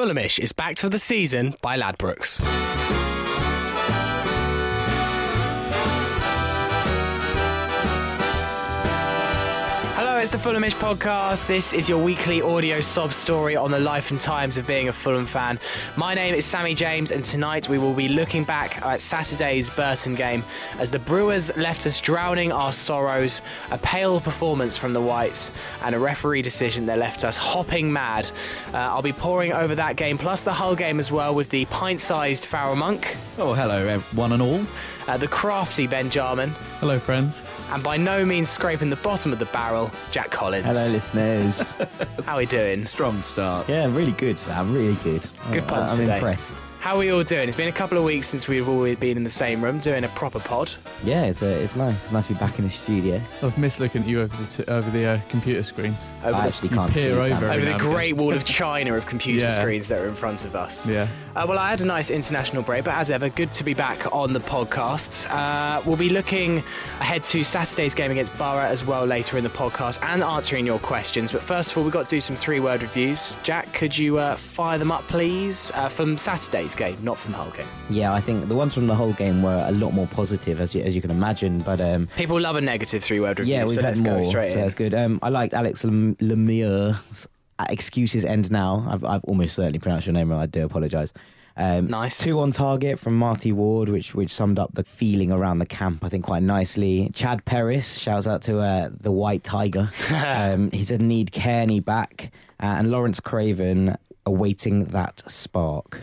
Fulhamish is backed for the season by Ladbrokes. It's the Fulhamish podcast. This is your weekly audio sob story on the life and times of being a Fulham fan. My name is Sammy James, and tonight we will be looking back at Saturday's Burton game as the Brewers left us drowning our sorrows, a pale performance from the Whites, and a referee decision that left us hopping mad. Uh, I'll be poring over that game plus the Hull game as well with the pint sized Farrell Monk, Oh, hello, one and all. Uh, the crafty Ben Jarman, Hello, friends. and by no means scraping the bottom of the barrel, Jack Collins. Hello, listeners. How are we doing? Strong start. yeah, really good, Sam. Really good. Good I- puns I'm today. impressed. How are we all doing? It's been a couple of weeks since we've all been in the same room doing a proper pod. Yeah, it's, uh, it's nice. It's nice to be back in the studio. I've missed looking at you over the t- over the uh, computer screens. Over I the, actually can't see peer Sam. over. over the now and again. great wall of China of computer Yeah. screens that are in front of us. Yeah. Uh, well, I had a nice international break, but as ever, good to be back on the podcast. Uh, we'll be looking ahead to Saturday's game against Borough as well later in the podcast and answering your questions. But first of all, we've got to do some three word reviews. Jack, could you uh, fire them up, please? Uh, from Saturday's game, not from the whole game. Yeah, I think the ones from the whole game were a lot more positive, as you, as you can imagine. But um, People love a negative three word review, yeah, we've so had let's more, go straight so in. that's good. Um, I liked Alex Lem- Lemieux's excuses end now. I've, I've almost certainly pronounced your name wrong. I do apologise. Um, Nice. Two on target from Marty Ward, which which summed up the feeling around the camp, I think, quite nicely. Chad Perris shouts out to uh, the White Tiger. um, he said need Cairney back, uh, and Lawrence Craven awaiting that spark.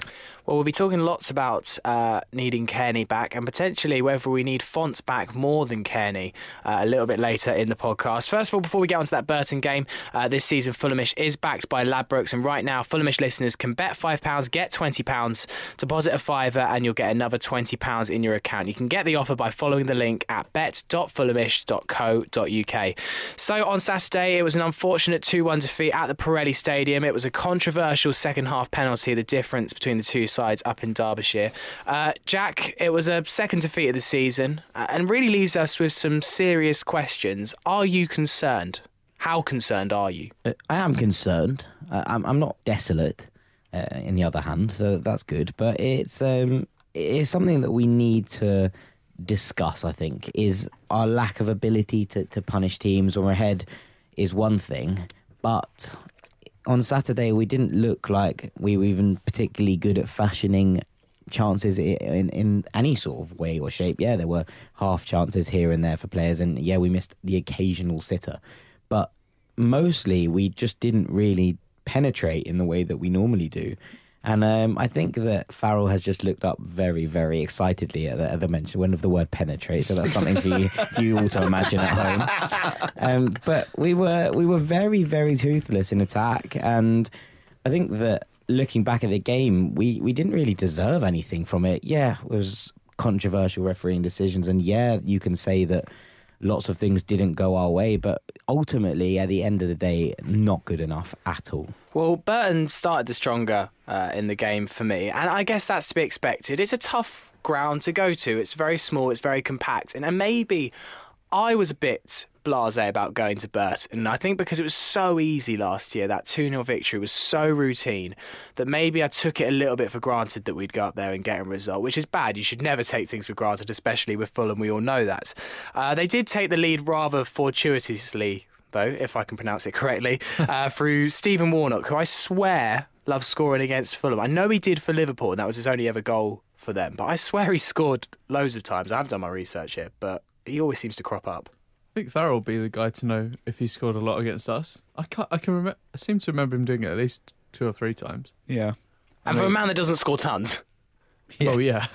Well, we'll be talking lots about uh, needing Cairney back and potentially whether we need Font back more than Cairney uh, a little bit later in the podcast. First of all, before we get onto that Burton game, uh, this season Fulhamish is backed by Ladbrokes, and right now Fulhamish listeners can bet £5, get £20, deposit a fiver, and you'll get another £20 in your account. You can get the offer by following the link at bet.fulhamish.co.uk. So on Saturday, it was an unfortunate 2 1 defeat at the Pirelli Stadium. It was a controversial second half penalty, the difference between the two sides up in Derbyshire. Uh, Jack, it was a second defeat of the season uh, and really leaves us with some serious questions. Are you concerned? How concerned are you? Uh, I am concerned. Uh, I'm, I'm not desolate. Uh, in the other hand, so that's good. But it's um, it's something that we need to discuss. I think is our lack of ability to, to punish teams when we're ahead is one thing, but on Saturday we didn't look like we were even particularly good at fashioning chances in in any sort of way or shape. Yeah, there were half chances here and there for players, and yeah, we missed the occasional sitter, but mostly we just didn't really penetrate in the way that we normally do. And um, I think that Farrell has just looked up very, very excitedly at the, at the mention when of the word penetrate. So that's something for you, for you all to imagine at home. Um, but we were we were very, very toothless in attack, and I think that looking back at the game, we, we didn't really deserve anything from it. Yeah, it was controversial refereeing decisions, and yeah, you can say that lots of things didn't go our way, but ultimately, at the end of the day, not good enough at all. Well, Burton started the stronger uh, in the game for me, and I guess that's to be expected. It's a tough ground to go to. It's very small, it's very compact, and, and maybe I was a bit blasé about going to Burton. And I think because it was so easy last year, that 2 0 victory was so routine that maybe I took it a little bit for granted that we'd go up there and get a result, which is bad. You should never take things for granted, especially with Fulham. We all know that. Uh, they did take the lead rather fortuitously though, if I can pronounce it correctly, uh, through Stephen Warnock, who I swear loves scoring against Fulham. I know he did for Liverpool, and that was his only ever goal for them. But I swear he scored loads of times. I haven't done my research here, but he always seems to crop up. I think Farrell will be the guy to know if he scored a lot against us. I can't, I can remember. I seem to remember him doing it at least two or three times. Yeah. And for a man that doesn't score tons, Yeah. Oh yeah,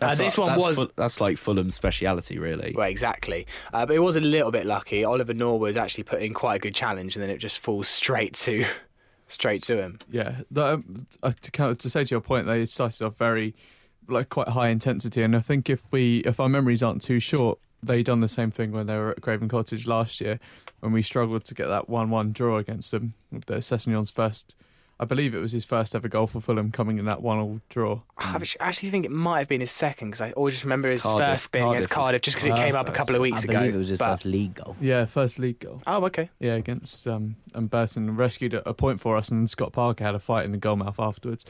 Uh, this one that's was- Ful- that's like Fulham's speciality, really. well, exactly. Uh, but it was a little bit lucky. Oliver Norwood actually put in quite a good challenge, and then it just falls straight to straight to him. yeah. The, um, to, kind of- to say to your point, they started off very like quite high intensity, and I think if we, if our memories aren't too short, they done the same thing when they were at Craven Cottage last year, when we struggled to get that one-one draw against them. The Sessegnon's first, I believe it was his first ever goal for Fulham, coming in that one-all draw. I actually think it might have been his second because I always just remember his Cardiff. first being against Cardiff was- Cardiff just because it came up a couple of I weeks ago. believe it was his but- first league goal. Yeah, first league goal. Oh, okay. Yeah, against um, and Burton rescued a, a point for us, and Scott Parker had a fight in the goalmouth afterwards.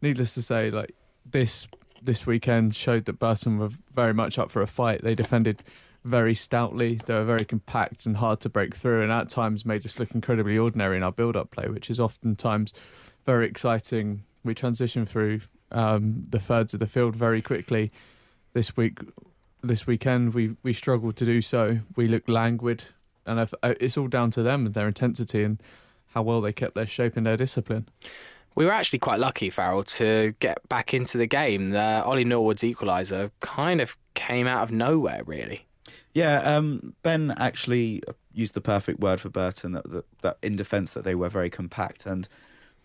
Needless to say, like this this weekend showed that Burton were very much up for a fight. They defended very stoutly. They were very compact and hard to break through, and at times made us look incredibly ordinary in our build-up play, which is oftentimes very exciting. We transition through um, the thirds of the field very quickly. This week, this weekend, we we struggled to do so. We looked languid and uh, it's all down to them and their intensity and how well they kept their shape and their discipline. We were actually quite lucky, Farrell, to get back into the game. Uh, Ollie Norwood's equaliser kind of came out of nowhere, really. Yeah, um, Ben actually used the perfect word for Burton that, that, that in defence that they were very compact and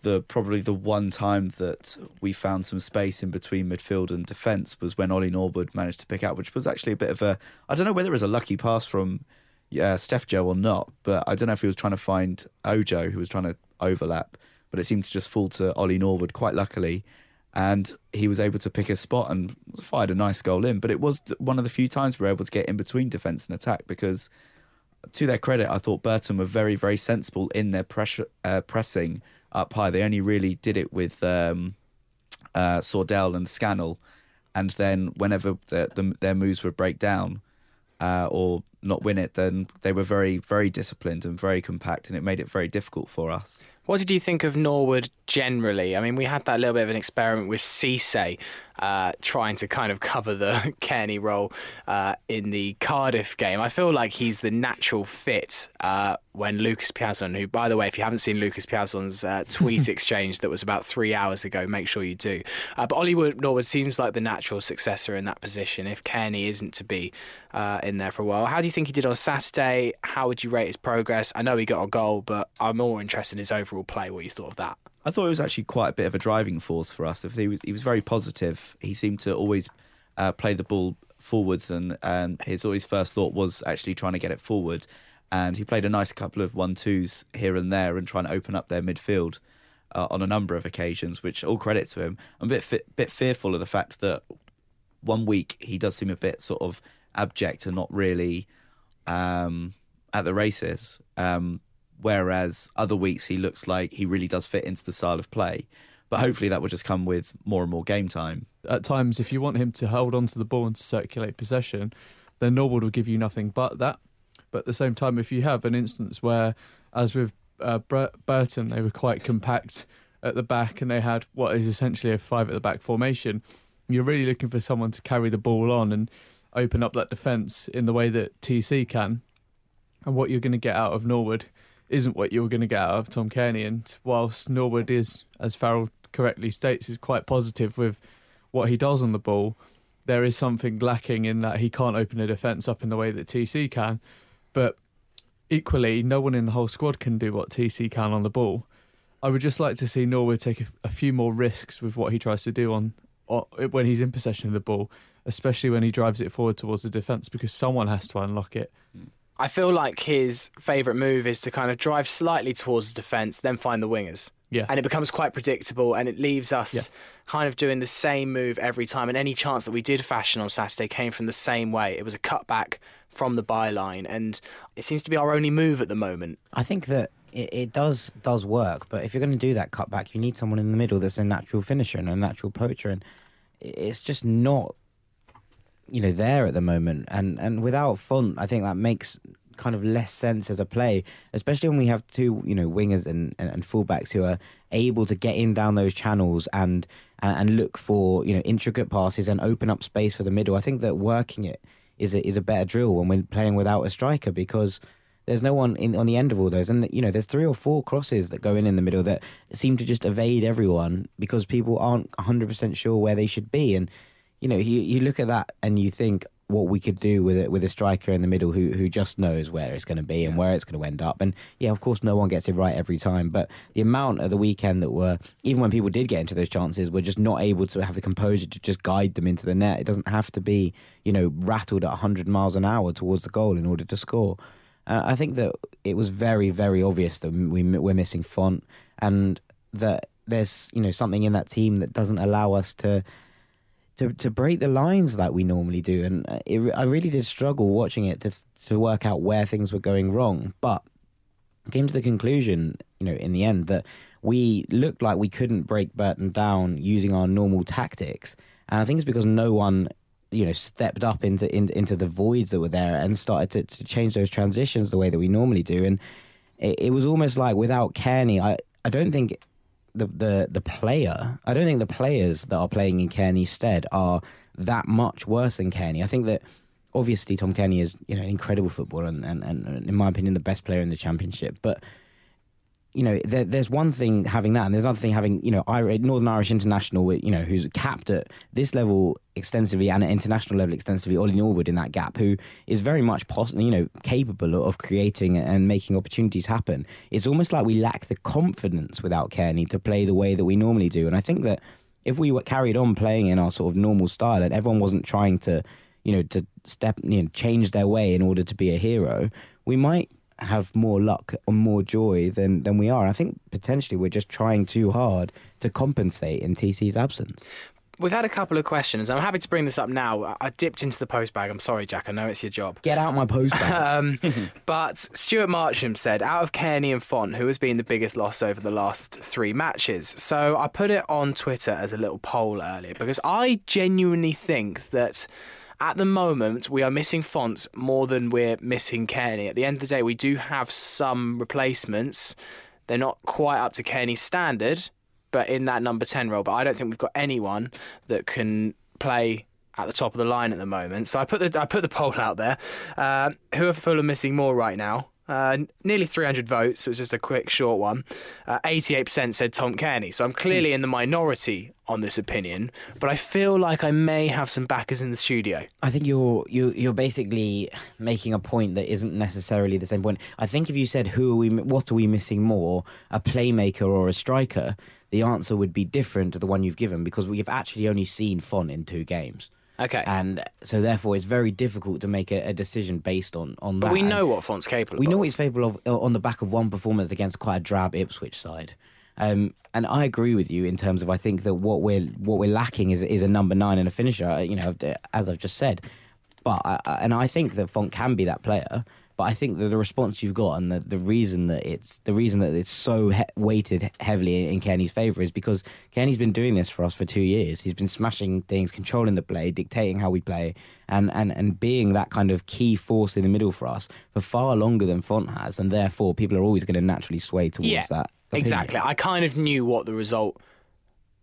the probably the one time that we found some space in between midfield and defence was when Ollie Norwood managed to pick out, which was actually a bit of a I don't know whether it was a lucky pass from Steph Joe or not, but I don't know if he was trying to find Ojo who was trying to overlap, but it seemed to just fall to Ollie Norwood quite luckily. And he was able to pick his spot and fired a nice goal in. But it was one of the few times we were able to get in between defence and attack because, to their credit, I thought Burton were very, very sensible in their pressure, uh, pressing up high. They only really did it with um, uh, Sordell and Scannell. And then whenever the, the, their moves would break down uh, or not win it, then they were very, very disciplined and very compact, and it made it very difficult for us. What did you think of Norwood generally? I mean, we had that little bit of an experiment with Cisse uh, trying to kind of cover the Cairney role uh, in the Cardiff game. I feel like he's the natural fit uh, when Lucas Piazon, who, by the way, if you haven't seen Lucas Piazon's uh, tweet exchange that was about three hours ago, make sure you do. Uh, but Ollie Norwood seems like the natural successor in that position if Cairney isn't to be uh, in there for a while. How do you think he did on Saturday? How would you rate his progress? I know he got a goal, but I'm more interested in his overall play. What you thought of that? I thought it was actually quite a bit of a driving force for us. If he was, he was very positive. He seemed to always uh, play the ball forwards, and, and his always first thought was actually trying to get it forward. And he played a nice couple of one twos here and there, and trying to open up their midfield uh, on a number of occasions. Which all credit to him. I'm a bit fi- bit fearful of the fact that one week he does seem a bit sort of abject and not really um, at the races. Um, whereas other weeks he looks like he really does fit into the style of play. But hopefully that will just come with more and more game time. At times, if you want him to hold on to the ball and to circulate possession, then Norwood will give you nothing but that. But at the same time, if you have an instance where, as with uh, Burton, they were quite compact at the back and they had what is essentially a five at the back formation, you're really looking for someone to carry the ball on and open up that defence in the way that TC can. And what you're going to get out of Norwood isn't what you're going to get out of Tom Cairney. And whilst Norwood is, as Farrell correctly states, is quite positive with what he does on the ball, there is something lacking in that he can't open a defence up in the way that TC can. But equally, no one in the whole squad can do what TC can on the ball. I would just like to see Norwood take a, a few more risks with what he tries to do on, on when he's in possession of the ball, especially when he drives it forward towards the defence, because someone has to unlock it. Hmm. I feel like his favourite move is to kind of drive slightly towards the defence, then find the wingers. Yeah. And it becomes quite predictable and it leaves us Yeah. kind of doing the same move every time. And any chance that we did fashion on Saturday came from the same way. It was a cutback from the byline. And it seems to be our only move at the moment. I think that it, it does does work, but if you're going to do that cutback, you need someone in the middle that's a natural finisher and a natural poacher, and it's just not, you know, there at the moment. And and without Font, I think that makes kind of less sense as a play, especially when we have two, you know, wingers and, and, and fullbacks who are able to get in down those channels and, and and look for you know intricate passes and open up space for the middle. I think that working it is a, is a better drill when we're playing without a striker because there's no one in on the end of all those, and you know there's three or four crosses that go in in the middle that seem to just evade everyone because people aren't 100 percent sure where they should be, and you know you you look at that and you think what we could do with it with a striker in the middle who who just knows where it's going to be and where it's going to end up, and yeah, of course no one gets it right every time, but the amount of the weekend that were even when people did get into those chances were just not able to have the composure to just guide them into the net. It doesn't have to be you know rattled at 100 miles an hour towards the goal in order to score. Uh, I think that it was very, very obvious that we we're missing Font, and that there's you know something in that team that doesn't allow us to to to break the lines that we normally do. And it, I really did struggle watching it to to work out where things were going wrong. But I came to the conclusion, you know, in the end that we looked like we couldn't break Burton down using our normal tactics. And I think it's because no one you know stepped up into in, into the voids that were there and started to, to change those transitions the way that we normally do and it, it was almost like without Cairney I, I don't think the, the the player I don't think the players that are playing in Cairney's stead are that much worse than Cairney I think that obviously Tom Cairney is you know an incredible footballer and, and, and in my opinion the best player in the championship. But you know, there, there's one thing having that, and there's another thing having, you know, Northern Irish international, you know, who's capped at this level extensively and at international level extensively, Ollie Norwood in that gap, who is very much possible, you know, capable of creating and making opportunities happen. It's almost like we lack the confidence without Cairney to play the way that we normally do, and I think that if we were carried on playing in our sort of normal style and everyone wasn't trying to, you know, to step, you know, change their way in order to be a hero, we might have more luck or more joy than than we are. I think potentially we're just trying too hard to compensate in TC's absence. We've had a couple of questions. I'm happy to bring this up now. I dipped into the post bag. I'm sorry, Jack. I know it's your job. Get out my post bag. um, but Stuart Marcham said, out of Cairney and Font, who has been the biggest loss over the last three matches? So I put it on Twitter as a little poll earlier because I genuinely think that at the moment, we are missing fonts more than we're missing Cairney. At the end of the day, we do have some replacements. They're not quite up to Cairney's standard, but in that number 10 role. But I don't think we've got anyone that can play at the top of the line at the moment. So I put the I put the poll out there. Uh, who are Fulham missing more right now? Uh, nearly 300 votes. It was just a quick, short one. Uh, 88% said Tom Cairney. So I'm clearly in the minority on this opinion, but I feel like I may have some backers in the studio. I think you're you, you're basically making a point that isn't necessarily the same point. I think if you said who are we, what are we missing more, a playmaker or a striker, the answer would be different to the one you've given because we have actually only seen Font in two games. Okay. And so therefore it's very difficult to make a, a decision based on, on but that. we know what Font's capable of. we of. know what he's capable of uh, on the back of one performance against quite a drab Ipswich side. Um, and I agree with you in terms of I think that what we're what we're lacking is is a number nine and a finisher. You know, as I've just said. But I, and I think that Font can be that player. But I think that the response you've got and the, the reason that it's the reason that it's so he- weighted heavily in Kenny's favour is because Kenny's been doing this for us for two years. He's been smashing things, controlling the play, dictating how we play, and, and, and being that kind of key force in the middle for us for far longer than Font has. And therefore, people are always going to naturally sway towards yeah, that. Opinion. Exactly. I kind of knew what the result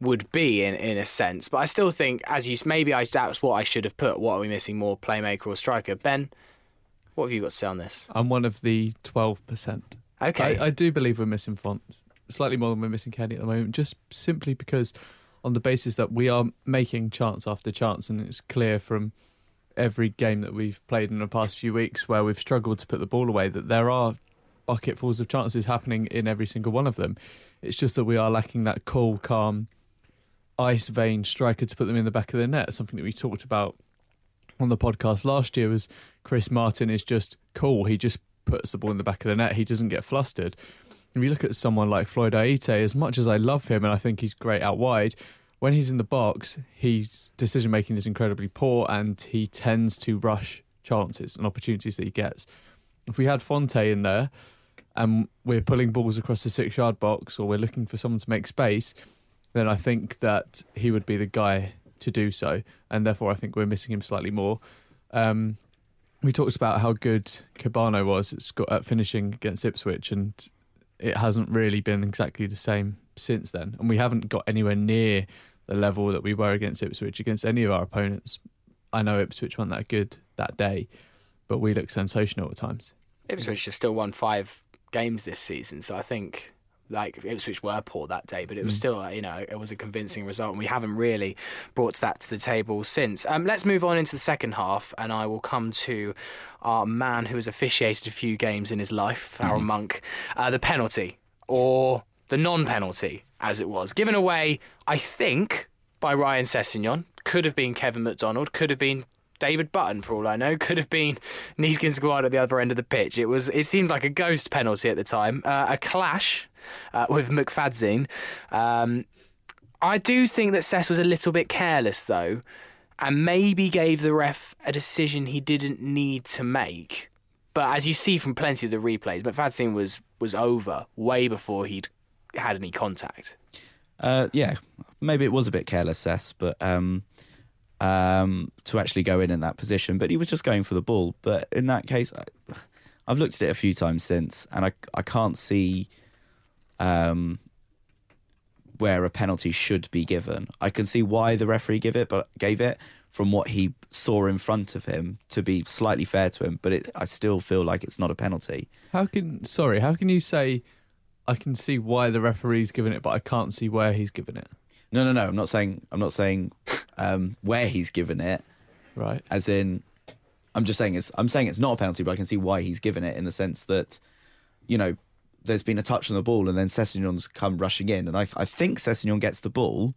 would be in in a sense, but I still think, as you maybe I that's what I should have put. What are we missing more, playmaker or striker? Ben, what have you got to say on this? I'm one of the 12%. Okay. I, I do believe we're missing Font, slightly more than we're missing Cairney at the moment, just simply because on the basis that we are making chance after chance, and it's clear from every game that we've played in the past few weeks where we've struggled to put the ball away that there are bucketfuls of chances happening in every single one of them. It's just that we are lacking that cool, calm, ice vein striker to put them in the back of the net, something that we talked about on the podcast last year was Chris Martin is just cool. He just puts the ball in the back of the net. He doesn't get flustered. If you look at someone like Floyd Ayité, as much as I love him and I think he's great out wide, when he's in the box, his decision making is incredibly poor and he tends to rush chances and opportunities that he gets. If we had Fonte in there and we're pulling balls across the six yard box or we're looking for someone to make space, then I think that he would be the guy to do so, and therefore I think we're missing him slightly more. Um, we talked about how good Kebano was at, at finishing against Ipswich, and it hasn't really been exactly the same since then. And we haven't got anywhere near the level that we were against Ipswich against any of our opponents. I know Ipswich weren't that good that day, but we look sensational at times. Ipswich have still won five games this season, so I think like Ipswich were poor that day, but it was mm. still, you know, it was a convincing result, and we haven't really brought that to the table since. Um, let's move on into the second half, and I will come to our man who has officiated a few games in his life, Aaron mm. Monk, uh, the penalty or the non-penalty, as it was given away. I think by Ryan Sessegnon. Could have been Kevin McDonald, could have been David Button, for all I know, could have been Neeskens Guard at the other end of the pitch. It was. It seemed like a ghost penalty at the time. Uh, a clash uh, with McFadzean. Um, I do think that Cess was a little bit careless though, and maybe gave the ref a decision he didn't need to make. But as you see from plenty of the replays, McFadzean was was over way before he'd had any contact. Uh, yeah, maybe it was a bit careless, Cess, but um, um, to actually go in in that position. But he was just going for the ball. But in that case, I, I've looked at it a few times since, and I I can't see um, where a penalty should be given. I can see why the referee give it, but gave it from what he saw in front of him to be slightly fair to him. But it, I still feel like it's not a penalty. How can sorry? How can you say I can see why the referee's given it, but I can't see where he's given it? No, no, no. I'm not saying I'm not saying um, where he's given it. Right. as in I'm just saying it's I'm saying it's not a penalty, but I can see why he's given it in the sense that you know there's been a touch on the ball and then Sessegnon's come rushing in, and I I think Sessegnon gets the ball.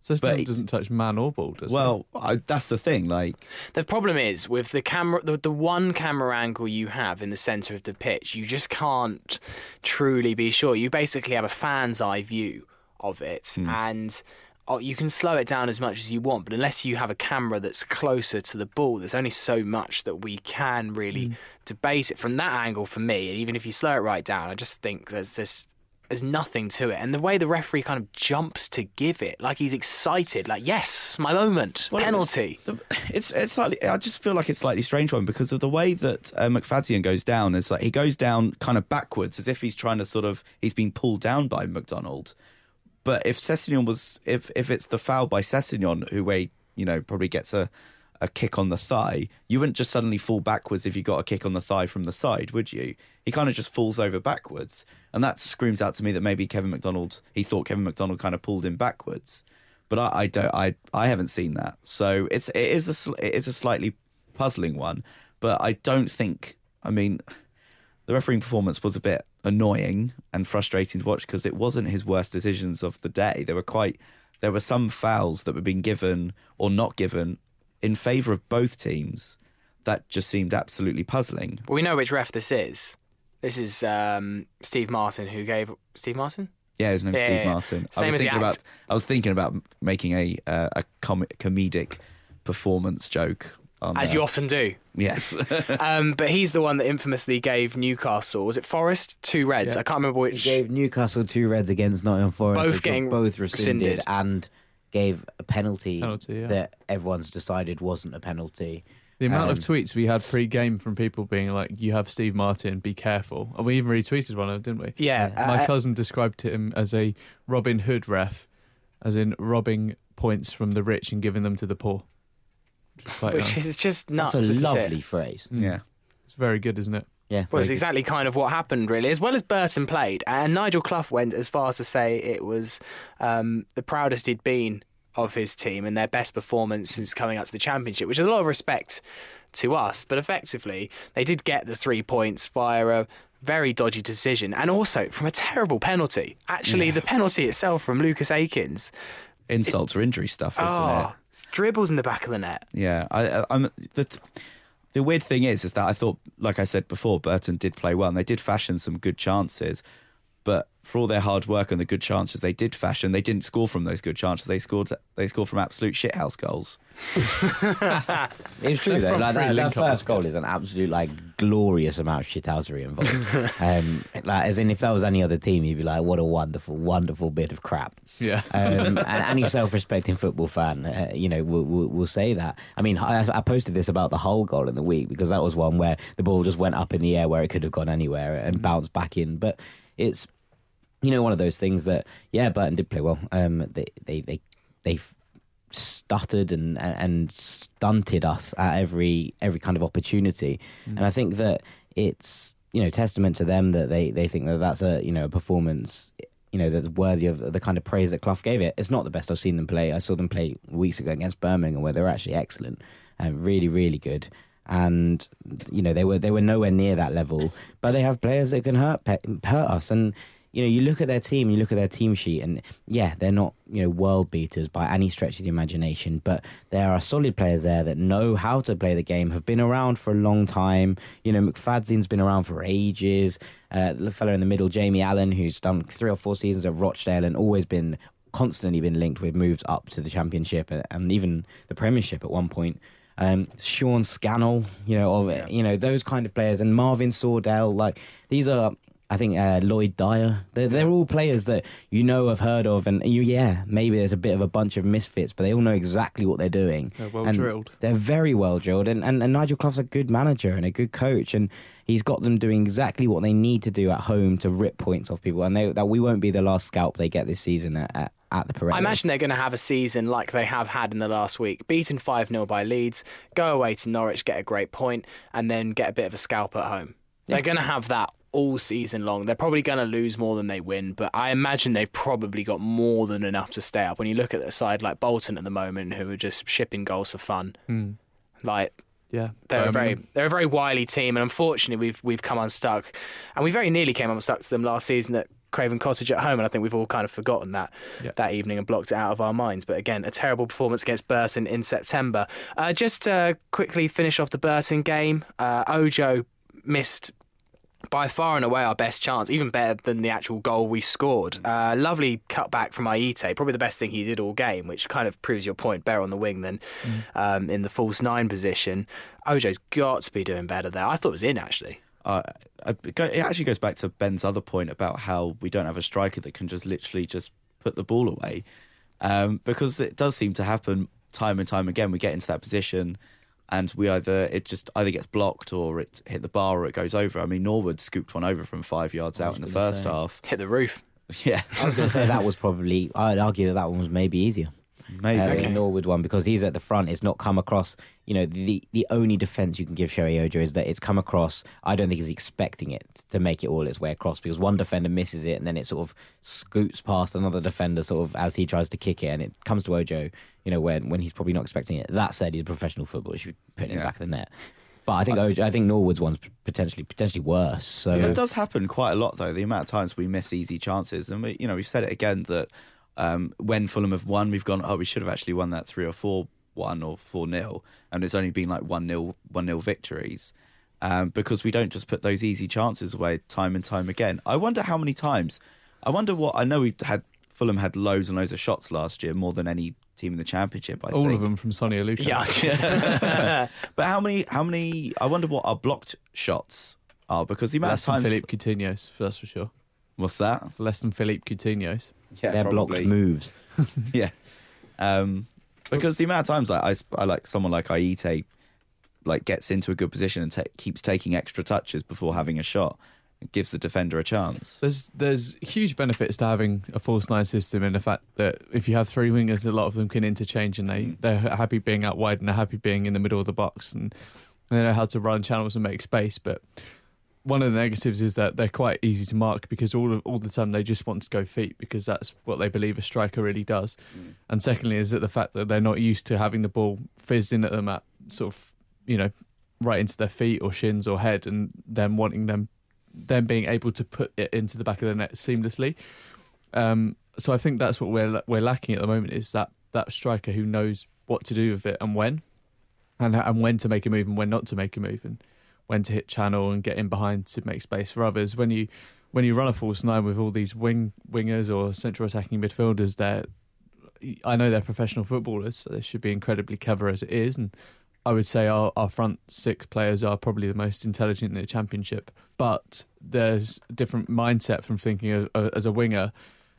So But it it- doesn't touch man or ball, does it? Well, that's the thing. Like The problem is with the camera, the, the one camera angle you have in the centre of the pitch, you just can't truly be sure. You basically have a fan's eye view of it, hmm. and oh, you can slow it down as much as you want. But unless you have a camera that's closer to the ball, there's only so much that we can really debate it from that angle. For me, and even if you slow it right down, I just think there's this. There's nothing to it, and the way the referee kind of jumps to give it, like he's excited, like yes, my moment, Well, penalty. the, it's it's slightly. I just feel like it's slightly strange one because of the way that uh, McFadzean goes down. Is like he goes down kind of backwards as if he's trying to sort of he's been pulled down by McDonald. But if Sessegnon was if if it's the foul by Sessegnon who way you know probably gets a a kick on the thigh, you wouldn't just suddenly fall backwards if you got a kick on the thigh from the side, would you? He kind of just falls over backwards, and that screams out to me that maybe Kevin McDonald he thought Kevin McDonald kind of pulled him backwards, but I, I don't I I haven't seen that, so it's it is a it is a slightly puzzling one, but I don't think I mean the refereeing performance was a bit annoying and frustrating to watch because it wasn't his worst decisions of the day. There were quite there were some fouls that were being given or not given in favour of both teams that just seemed absolutely puzzling. Well, we know which ref this is. This is um, Steve Martin who gave Steve Martin. Yeah, his name's Yeah, Steve yeah, yeah. Martin. I was thinking about. I was thinking about making a uh, a com- comedic performance joke. On, As uh, you often do. yes, Um, but he's the one that infamously gave Newcastle, was it Forest? Two reds. Yeah. I can't remember He which. gave Newcastle two reds against Nottingham Forest, Both which getting both rescinded, rescinded. and gave a penalty, Penalty, yeah. that everyone's decided wasn't a penalty. The amount of Um, tweets we had pre-game from people being like, "You have Steve Martin, be careful," and we even retweeted one of them, didn't we? yeah. My uh, cousin described him as a Robin Hood ref, as in robbing points from the rich and giving them to the poor. Which is quite which nice. is just nuts. That's a isn't lovely It? phrase. Mm. yeah. It's very good, isn't it? Yeah, Well, it's very good. exactly kind of what happened, really. As well as Burton played, and Nigel Clough went as far as to say it was um, the proudest he'd been of his team and their best performance since coming up to the championship, which is a lot of respect to us. But effectively, they did get the three points via a very dodgy decision, and also from a terrible penalty. Actually, the penalty itself from Lucas Akins. Insult or injury stuff, isn't it? Dribbles in the back of the net. Yeah, I, I'm the the weird thing is, is that I thought, like I said before, Burton did play well, and they did fashion some good chances. But for all their hard work and the good chances they did fashion, they didn't score from those good chances. They scored, they scored from absolute shithouse goals. It's true though. Like that, that first goal is an absolute like glorious amount of shithousery involved. um, like as in, if that was any other team, you'd be like, "What a wonderful, wonderful bit of crap." Yeah. Um, and any self-respecting football fan, uh, you know, will, will, will say that. I mean, I, I posted this about the whole goal in the week because that was one where the ball just went up in the air where it could have gone anywhere and bounced back in. But it's, you know, one of those things that yeah, Burton did play well. Um, they they they they stuttered and and stunted us at every every kind of opportunity, and I think that it's you know testament to them that they they think that that's a you know a performance you know that's worthy of the kind of praise that Clough gave it. It's not the best I've seen them play. I saw them play weeks ago against Birmingham where they were actually excellent and really really good. And you know they were they were nowhere near that level, but they have players that can hurt hurt us and you know, you look at their team, you look at their team sheet, and yeah, they're not you know world beaters by any stretch of the imagination, but there are solid players there that know how to play the game, have been around for a long time. You know, McFadzean's been around for ages. Uh, the fellow in the middle, Jamie Allen, who's done three or four seasons at Rochdale and always been constantly been linked with moves up to the championship and, and even the Premiership at one point. Um, Sean Scannell, you know, of, Yeah. you know those kind of players, and Marvin Sordell. Like these are, I think uh, Lloyd Dyer. They're, they're all players that you know have heard of, and you yeah maybe there's a bit of a bunch of misfits, but they all know exactly what they're doing. They're well And drilled. They're very well drilled, and, and, and Nigel Clough's a good manager and a good coach, and he's got them doing exactly what they need to do at home to rip points off people, and they, that we won't be the last scalp they get this season at, at, at the Pirelli. I imagine they're going to have a season like they have had in the last week. Beaten 5 0 by Leeds, go away to Norwich, get a great point, and then get a bit of a scalp at home. They're going to have that all season long. They're probably going to lose more than they win, but I imagine they've probably got more than enough to stay up. When you look at a side like Bolton at the moment, who are just shipping goals for fun, Hmm. like Yeah, they're a Um, very they're a very wily team, and unfortunately we've we've come unstuck, and we very nearly came unstuck to them last season at Craven Cottage at home, and I think we've all kind of forgotten that Yeah. that evening and blocked it out of our minds. But again, a terrible performance against Burton in September. Uh, just to quickly finish off the Burton game, uh, Ojo missed by far and away our best chance, even better than the actual goal we scored. Uh, lovely cutback from Ayité, probably the best thing he did all game, which kind of proves your point. Better on the wing than um, in the false nine position. Ojo's got to be doing better there. I thought it was in actually. Uh, it it actually goes back to Ben's other point about how we don't have a striker that can just literally just put the ball away, um, because it does seem to happen time and time again. We get into that position, and we either it just either gets blocked or it hit the bar or it goes over. I mean, Norwood scooped one over from five yards out in the first say. half. Hit the roof. Yeah, I was going to say that was probably. I'd argue that that one was maybe easier. Maybe. uh, Okay. Norwood one because he's at the front. It's not come across. You know, the the only defense you can give Sheyi Ojo is that it's come across. I don't think he's expecting it to make it all its way across because one defender misses it and then it sort of scoots past another defender sort of as he tries to kick it and it comes to Ojo. You know, when when he's probably not expecting it. That said, he's a professional footballer. He should put it in the back of the net. But I think Ojo, I think Norwood's one's potentially potentially worse. So That does happen quite a lot, though. The amount of times we miss easy chances, and we, you know, we've said it again that um, when Fulham have won, we've gone, oh, we should have actually won that three or four one or four nil, and it's only been like one nil one nil victories. Um, because we don't just put those easy chances away time and time again. I wonder how many times. I wonder what. I know we had Fulham had loads and loads of shots last year, more than any team in the championship. I think. all think. of them from Sone Aluko. Yeah. But how many? How many? I wonder what our blocked shots are because the amount Less of than times. Philippe Coutinho's, that's for sure. What's that? Less than Philippe Coutinho's. Yeah, they're blocked moves. Yeah, um, because the amount of times like I, I like someone like Ayité, like gets into a good position and ta- keeps taking extra touches before having a shot, it gives the defender a chance. There's there's huge benefits to having a false nine system in the fact that if you have three wingers, a lot of them can interchange and they Mm. they're happy being out wide and they're happy being in the middle of the box and they know how to run channels and make space. But one of the negatives is that they're quite easy to mark because all of, all the time they just want to go feet because that's what they believe a striker really does. And secondly, is that the fact that they're not used to having the ball fizzed in at them at sort of you know right into their feet or shins or head, and then wanting them them being able to put it into the back of the net seamlessly. Um, so I think that's what we're we're lacking at the moment is that that striker who knows what to do with it and when, and and when to make a move and when not to make a move and when to hit channel and get in behind to make space for others. When you when you run a false nine with all these wing wingers or central attacking midfielders, they're I know they're professional footballers, so they should be incredibly clever as it is, and I would say our, our front six players are probably the most intelligent in the championship. But there's a different mindset from thinking of, as a winger,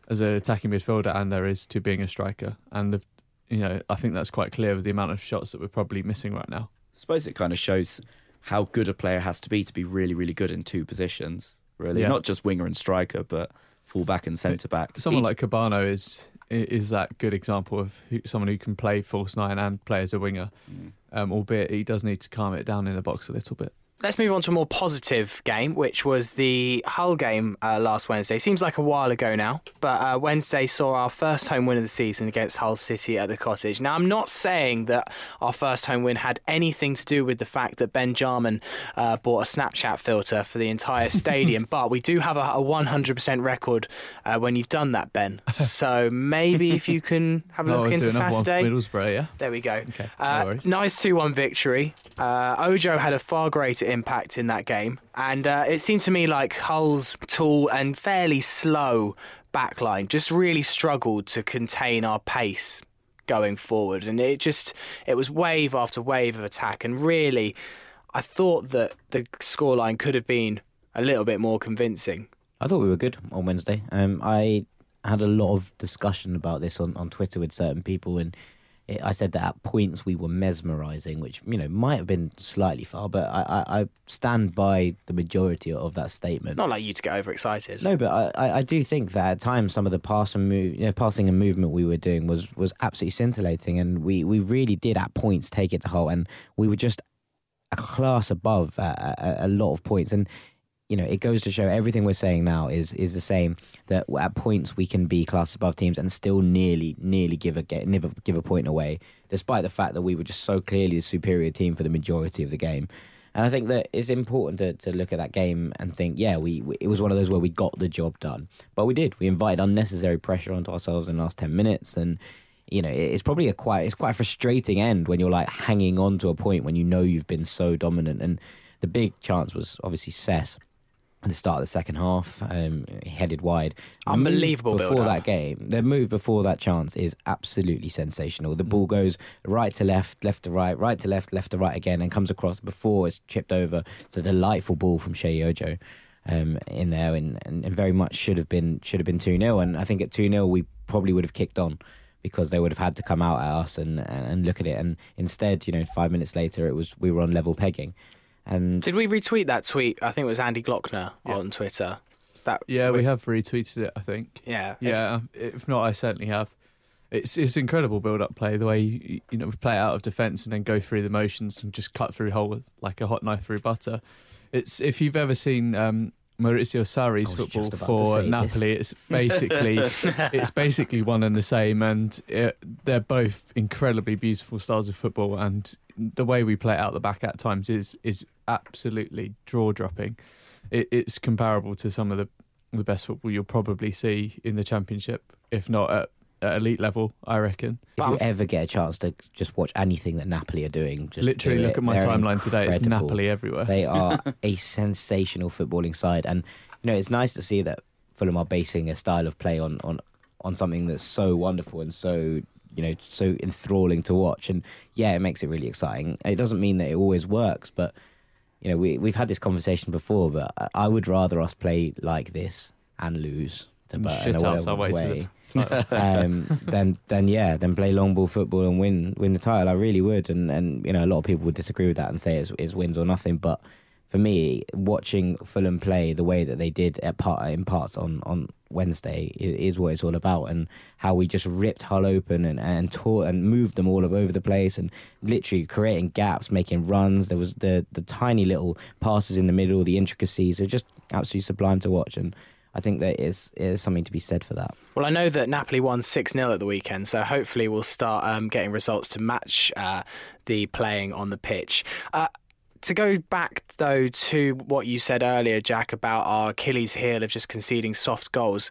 as an attacking midfielder, and there is to being a striker. And the, you know, I think that's quite clear with the amount of shots that we're probably missing right now. I suppose it kind of shows how good a player has to be to be really, really good in two positions. Really, Yeah. not just winger and striker, but full back and centre back. Someone Each- like Kebano is is that good example of who, someone who can play false nine and play as a winger. Mm. Um, albeit he does need to calm it down in the box a little bit. Let's move on to a more positive game, which was the Hull game uh, last Wednesday. Seems like a while ago now, but uh, Wednesday saw our first home win of the season against Hull City at the Cottage. Now, I'm not saying that our first home win had anything to do with the fact that Ben Jarman uh, bought a Snapchat filter for the entire stadium, but we do have a, a 100% record uh, when you've done that, Ben. So maybe if you can have a look into do one for Saturday. Middlesbrough, yeah. There we go. Okay, no Uh, nice 2 1 victory. Uh, Ojo had a far greater impact in that game. And uh, it seemed to me like Hull's tall and fairly slow backline just really struggled to contain our pace going forward. And it just, it was wave after wave of attack. And really, I thought that the scoreline could have been a little bit more convincing. I thought we were good on Wednesday. Um, I had a lot of discussion about this on, on Twitter with certain people, and it, I said that at points we were mesmerising, which you know might have been slightly far, but I, I, I stand by the majority of that statement. Not like you to get overexcited. No, but I, I- I do think that at times some of the pass and move, you know, passing and movement we were doing was was absolutely scintillating, and we, we really did at points take it to heart, and we were just a class above a lot of points, and you know it goes to show everything we're saying now is is the same that at points we can be class above teams and still nearly nearly give a get never give a point away, despite the fact that we were just so clearly the superior team for the majority of the game. And I think that it's important to, to look at that game and think, yeah, we, we it was one of those where we got the job done, but we did. We invited unnecessary pressure onto ourselves in the last ten minutes, and you know it- it's probably a quite it's quite a frustrating end when you're like hanging on to a point when you know you've been so dominant. And the big chance was obviously Cess the start of the second half, um, headed wide. The move Unbelievable before that game. The move before that chance is absolutely sensational. The ball goes right to left, left to right, right to left, left to right again, and comes across before it's chipped over. It's a delightful ball from Sheyi Ojo um, in there, and, and, and very much should have been should have been two 0 And I think at two 0 we probably would have kicked on because they would have had to come out at us and and look at it. And instead, you know, five minutes later, it was we were on level pegging. And Did we retweet that tweet? I think it was Andy Glockner on Twitter. That Yeah, we have retweeted it, I think. Yeah. Yeah, if not, I certainly have. It's it's incredible build up play the way you, you know we play out of defence and then go through the motions and just cut through whole like a hot knife through butter. It's if you've ever seen um, Maurizio Sarri's football just about to for Napoli, it's basically it's basically one and the same, and it, they're both incredibly beautiful styles of football. And the way we play it out the back at times is is absolutely jaw dropping. It, it's comparable to some of the the best football you'll probably see in the championship, if not at, at elite level. I reckon. If you ever get a chance to just watch anything that Napoli are doing, just Literally, do look it. at my They're timeline today. It's. Napoli everywhere. They are a sensational footballing side, and you know it's nice to see that Fulham are basing a style of play on on on something that's so wonderful and so you know so enthralling to watch. And yeah, it makes it really exciting. It doesn't mean that it always works, but you know we we've had this conversation before. But I, I would rather us play like this and lose Burton shit away, our way to the um, then then yeah, then play long ball football and win win the title. I really would, and and you know a lot of people would disagree with that and say it's, it's wins or nothing. But for me, watching Fulham play the way that they did at part in parts on on Wednesday is, is what it's all about, and how we just ripped Hull open and and taught and moved them all over the place, and literally creating gaps, making runs. There was the the tiny little passes in the middle, the intricacies. They're just absolutely sublime to watch, and. I think there is is something to be said for that. Well, I know that Napoli won 6 0 at the weekend, so hopefully we'll start um, getting results to match uh, the playing on the pitch. Uh, to go back, though, to what you said earlier, Jack, about our Achilles heel of just conceding soft goals,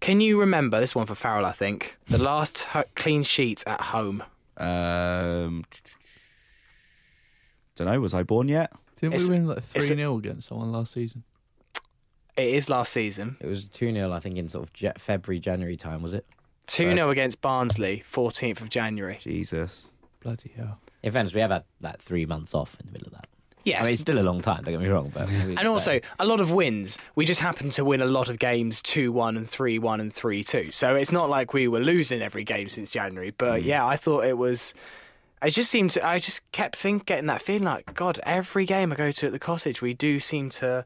can you remember this one for Farrell, I think, the last ho- clean sheet at home? Um, don't know. Was I born yet? Didn't It's- we win like three a- 0 against someone last season? It is last season. It was 2 0, I think, in sort of Ja- February, January time, was it? 2 0 against Barnsley, 14th of January. Jesus. Bloody hell! In fairness, we have had like three months off in the middle of that. Yes. I mean, it's still a long time, don't get me wrong. but And also, a lot of wins. We just happened to win a lot of games 2 1 and 3 1 and 3 2. So it's not like we were losing every game since January. But mm. yeah, I thought it was. It just seemed to. I just kept think, getting that feeling like, God, every game I go to at the cottage, we do seem to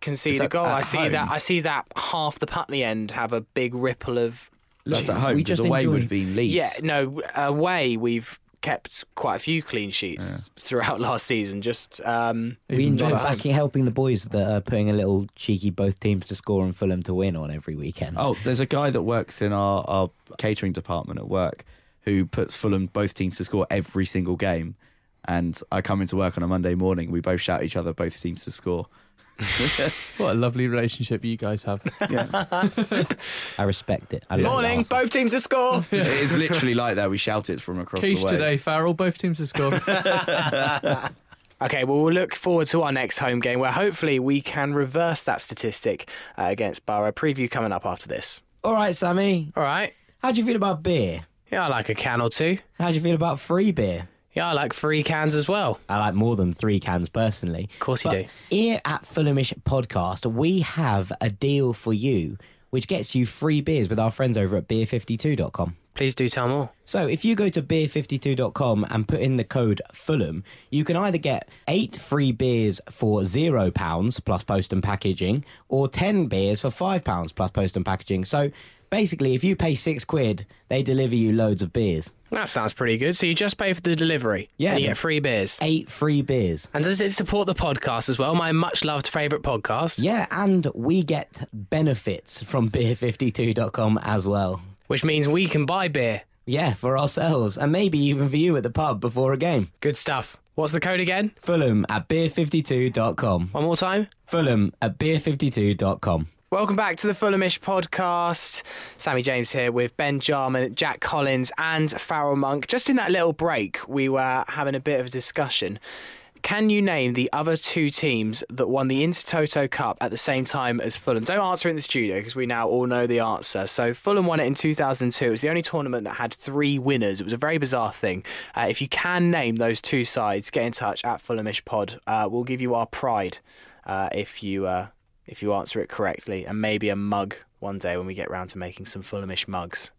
concede Is a goal. I see home? that. I see that half the Putney end have a big ripple of. That's at home. we just away enjoy- would have been Leeds. Yeah, no, away we've kept quite a few clean sheets throughout last season. Just um, We enjoy Jess. backing, helping the boys that are putting a little cheeky both teams to score and Fulham to win on every weekend. Oh, there's a guy that works in our, our catering department at work who puts Fulham both teams to score every single game. And I come into work on a Monday morning. We both shout at each other, both teams to score. What a lovely relationship you guys have. I respect it. I love morning, Arsenal. both teams to score. it is literally like that. We shout it from across Quiche the way. today, Farrell. Both teams have scored. Okay, well, we'll look forward to our next home game where hopefully we can reverse that statistic uh, against Borough. Preview coming up after this. All right, Sammy. All right. How do you feel about beer? Yeah, I like a can or two. How do you feel about free beer? Yeah, I like three cans as well. I like more than three cans personally. Of course you do. Here at Fulhamish Podcast, we have a deal for you which gets you free beers with our friends over at beer52.com. Please do tell more. So if you go to beer52.com and put in the code Fulham, you can either get eight free beers for zero pounds plus post and packaging, or ten beers for five pounds plus post and packaging. So basically, if you pay six quid, they deliver you loads of beers. That sounds pretty good. So you just pay for the delivery. Yeah. And you get free beers. Eight free beers. And does it support the podcast as well? My much loved favourite podcast, Yeah, and we get benefits from beer52.com as well. which means we can buy beer. Yeah, for ourselves, and maybe even for you at the pub before a game. Good stuff. What's the code again? Fulham at beer52.com. One more time. Fulham at beer52.com. Welcome back to the Fulhamish podcast. Sammy James here with Ben Jarman, Jack Collins, and Farrell Monk. Just in that little break, we were having a bit of a discussion. Can you name the other two teams that won the Intertoto Cup at the same time as Fulham? Don't answer in the studio because we now all know the answer. So Fulham won it in 2002. It was the only tournament that had three winners. It was a very bizarre thing. Uh, if you can name those two sides, get in touch at Fulhamish Pod. Uh, we'll give you our pride uh, if you uh, if you answer it correctly, and maybe a mug one day when we get round to making some Fulhamish mugs.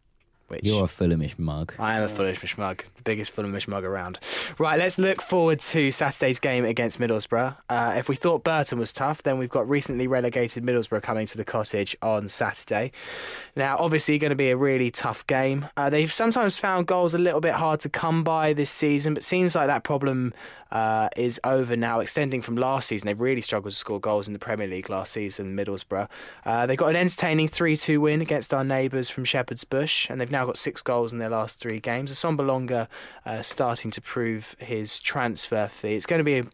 Which You're a Fulhamish mug. I am a Fulhamish mug, the biggest Fulhamish mug around. Right, let's look forward to Saturday's game against Middlesbrough. Uh, if we thought Burton was tough, then we've got recently relegated Middlesbrough coming to the cottage on Saturday. Now, obviously, going to be a really tough game. Uh, they've sometimes found goals a little bit hard to come by this season, but seems like that problem uh, is over now, extending from last season. They really struggled to score goals in the Premier League last season, Middlesbrough. Uh, they got an entertaining 3 2 win against our neighbours from Shepherd's Bush, and they've now got six goals in their last three games. Assombalonga uh, starting to prove his transfer fee. It's going to be a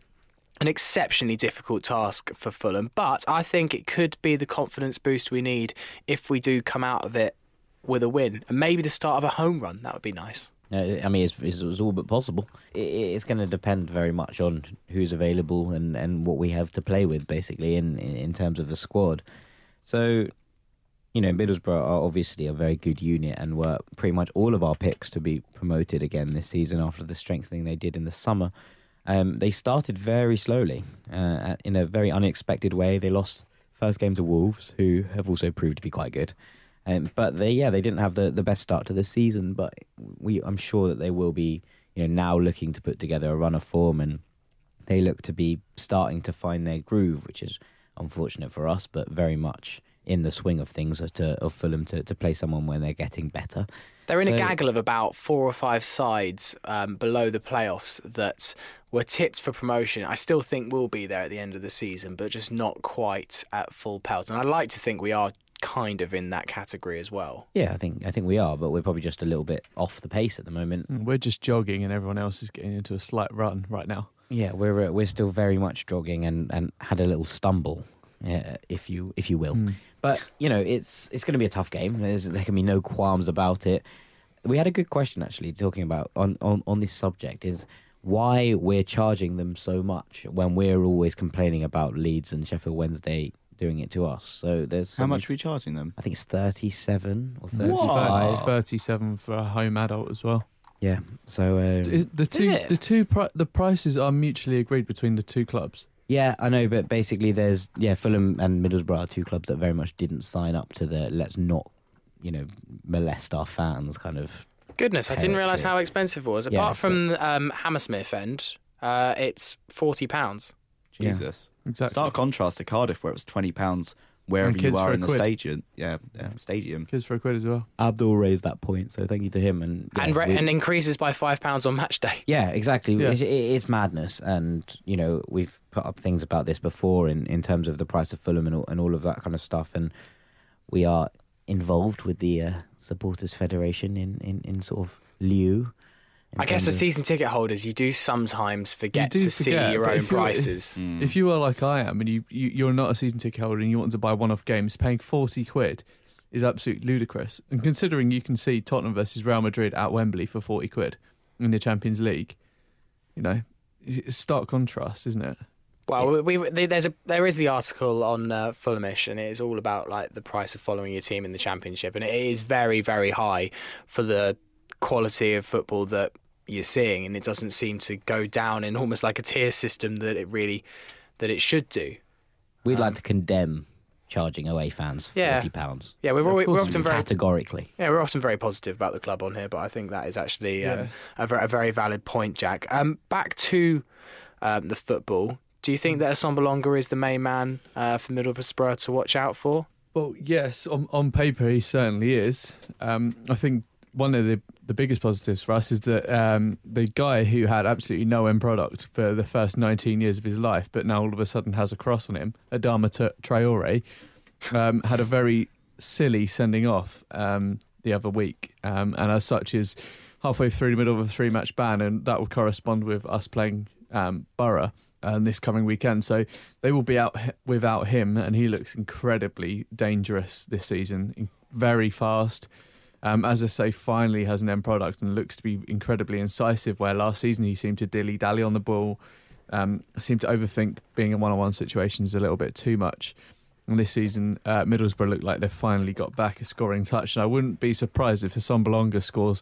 an exceptionally difficult task for Fulham, but I think it could be the confidence boost we need if we do come out of it with a win and maybe the start of a home run. That would be nice. I mean, it's, it's, it's all but possible. It, it's going to depend very much on who's available and, and what we have to play with, basically, in, in, in terms of the squad. So, you know, Middlesbrough are obviously a very good unit and were pretty much all of our picks to be promoted again this season after the strengthening they did in the summer. Um, they started very slowly uh, in a very unexpected way. They lost first game to Wolves, who have also proved to be quite good. Um, but they, yeah, they didn't have the, the best start to the season. But we, I'm sure that they will be, you know, now looking to put together a run of form, and they look to be starting to find their groove, which is unfortunate for us, but very much in the swing of things to, of Fulham to, to play someone when they're getting better. They're in a gaggle of about four or five sides um, below the playoffs that were tipped for promotion. I still think we'll be there at the end of the season, but just not quite at full pelt. And I'd like to think we are kind of in that category as well. Yeah, I think I think we are, but we're probably just a little bit off the pace at the moment. We're just jogging, and everyone else is getting into a slight run right now. Yeah, we're uh, we're still very much jogging and, and had a little stumble, uh, if you if you will. But you know, it's it's going to be a tough game. There's, there can be no qualms about it. We had a good question actually talking about on, on, on this subject is why we're charging them so much when we're always complaining about Leeds and Sheffield Wednesday doing it to us. So there's How much are we charging them? I think it's thirty-seven or thirty-five. It's 37 for a home adult as well. Yeah. So um, Is the two it? the two pri- the prices are mutually agreed between the two clubs. Yeah, I know, but basically, there's yeah, Fulham and Middlesbrough are two clubs that very much didn't sign up to the let's not, you know, molest our fans kind of. Goodness, I didn't realise how expensive it was. Yeah, Apart so- from um, Hammersmith end, uh, it's forty pounds. Yeah. Jesus. Exactly. Stark contrast to Cardiff, where it was twenty pounds wherever you are in the quid. stadium. Yeah, yeah, stadium. Kids for a quid as well. Abdul raised that point, so thank you to him. And yeah, and, re- we- and increases by five pounds on match day. Yeah, exactly. Yeah. It's, it's madness, and you know we've put up things about this before in, in terms of the price of Fulham and all, and all of that kind of stuff, and we are involved with the uh, supporters federation in, in, in sort of lieu. In I guess terms as season ticket holders, you do sometimes forget do to forget, see your own if you're- prices. Mm. If you are like I am and you, you you're not a season ticket holder and you want to buy one-off games, paying forty quid is absolutely ludicrous. And considering you can see Tottenham versus Real Madrid at Wembley for forty quid in the Champions League, you know, it's stark contrast, isn't it? Well, we, we, there's a there is the article on uh, Fulhamish, and it is all about like the price of following your team in the championship, and it is very very high for the quality of football that you're seeing, and it doesn't seem to go down in almost like a tier system that it really that it should do. we'd um, like to condemn charging away fans Yeah. forty pounds Yeah, we're, always, we're often very categorically. yeah we're often very positive about the club on here, but I think that is actually um, a, a very valid point, Jack. Um, back to um, the football. Do you think that Assombalonga is the main man uh, for Middlesbrough to watch out for? Well, yes, on, on paper he certainly is. Um, I think one of the, the biggest positives for us is that um, the guy who had absolutely no end product for the first 19 years of his life, but now all of a sudden has a cross on him, Adama Tra- Traore, um, had a very silly sending off um, the other week, um, and as such is halfway through the middle of a three match ban, and that will correspond with us playing um, Borough. Um, this coming weekend, so they will be out without him, and he looks incredibly dangerous this season. Very fast, um, as I say, finally has an end product and looks to be incredibly incisive. Where last season he seemed to dilly dally on the ball, um, seemed to overthink being in one-on-one situations a little bit too much. And this season, uh, Middlesbrough look like they've finally got back a scoring touch, and I wouldn't be surprised if Assombalonga scores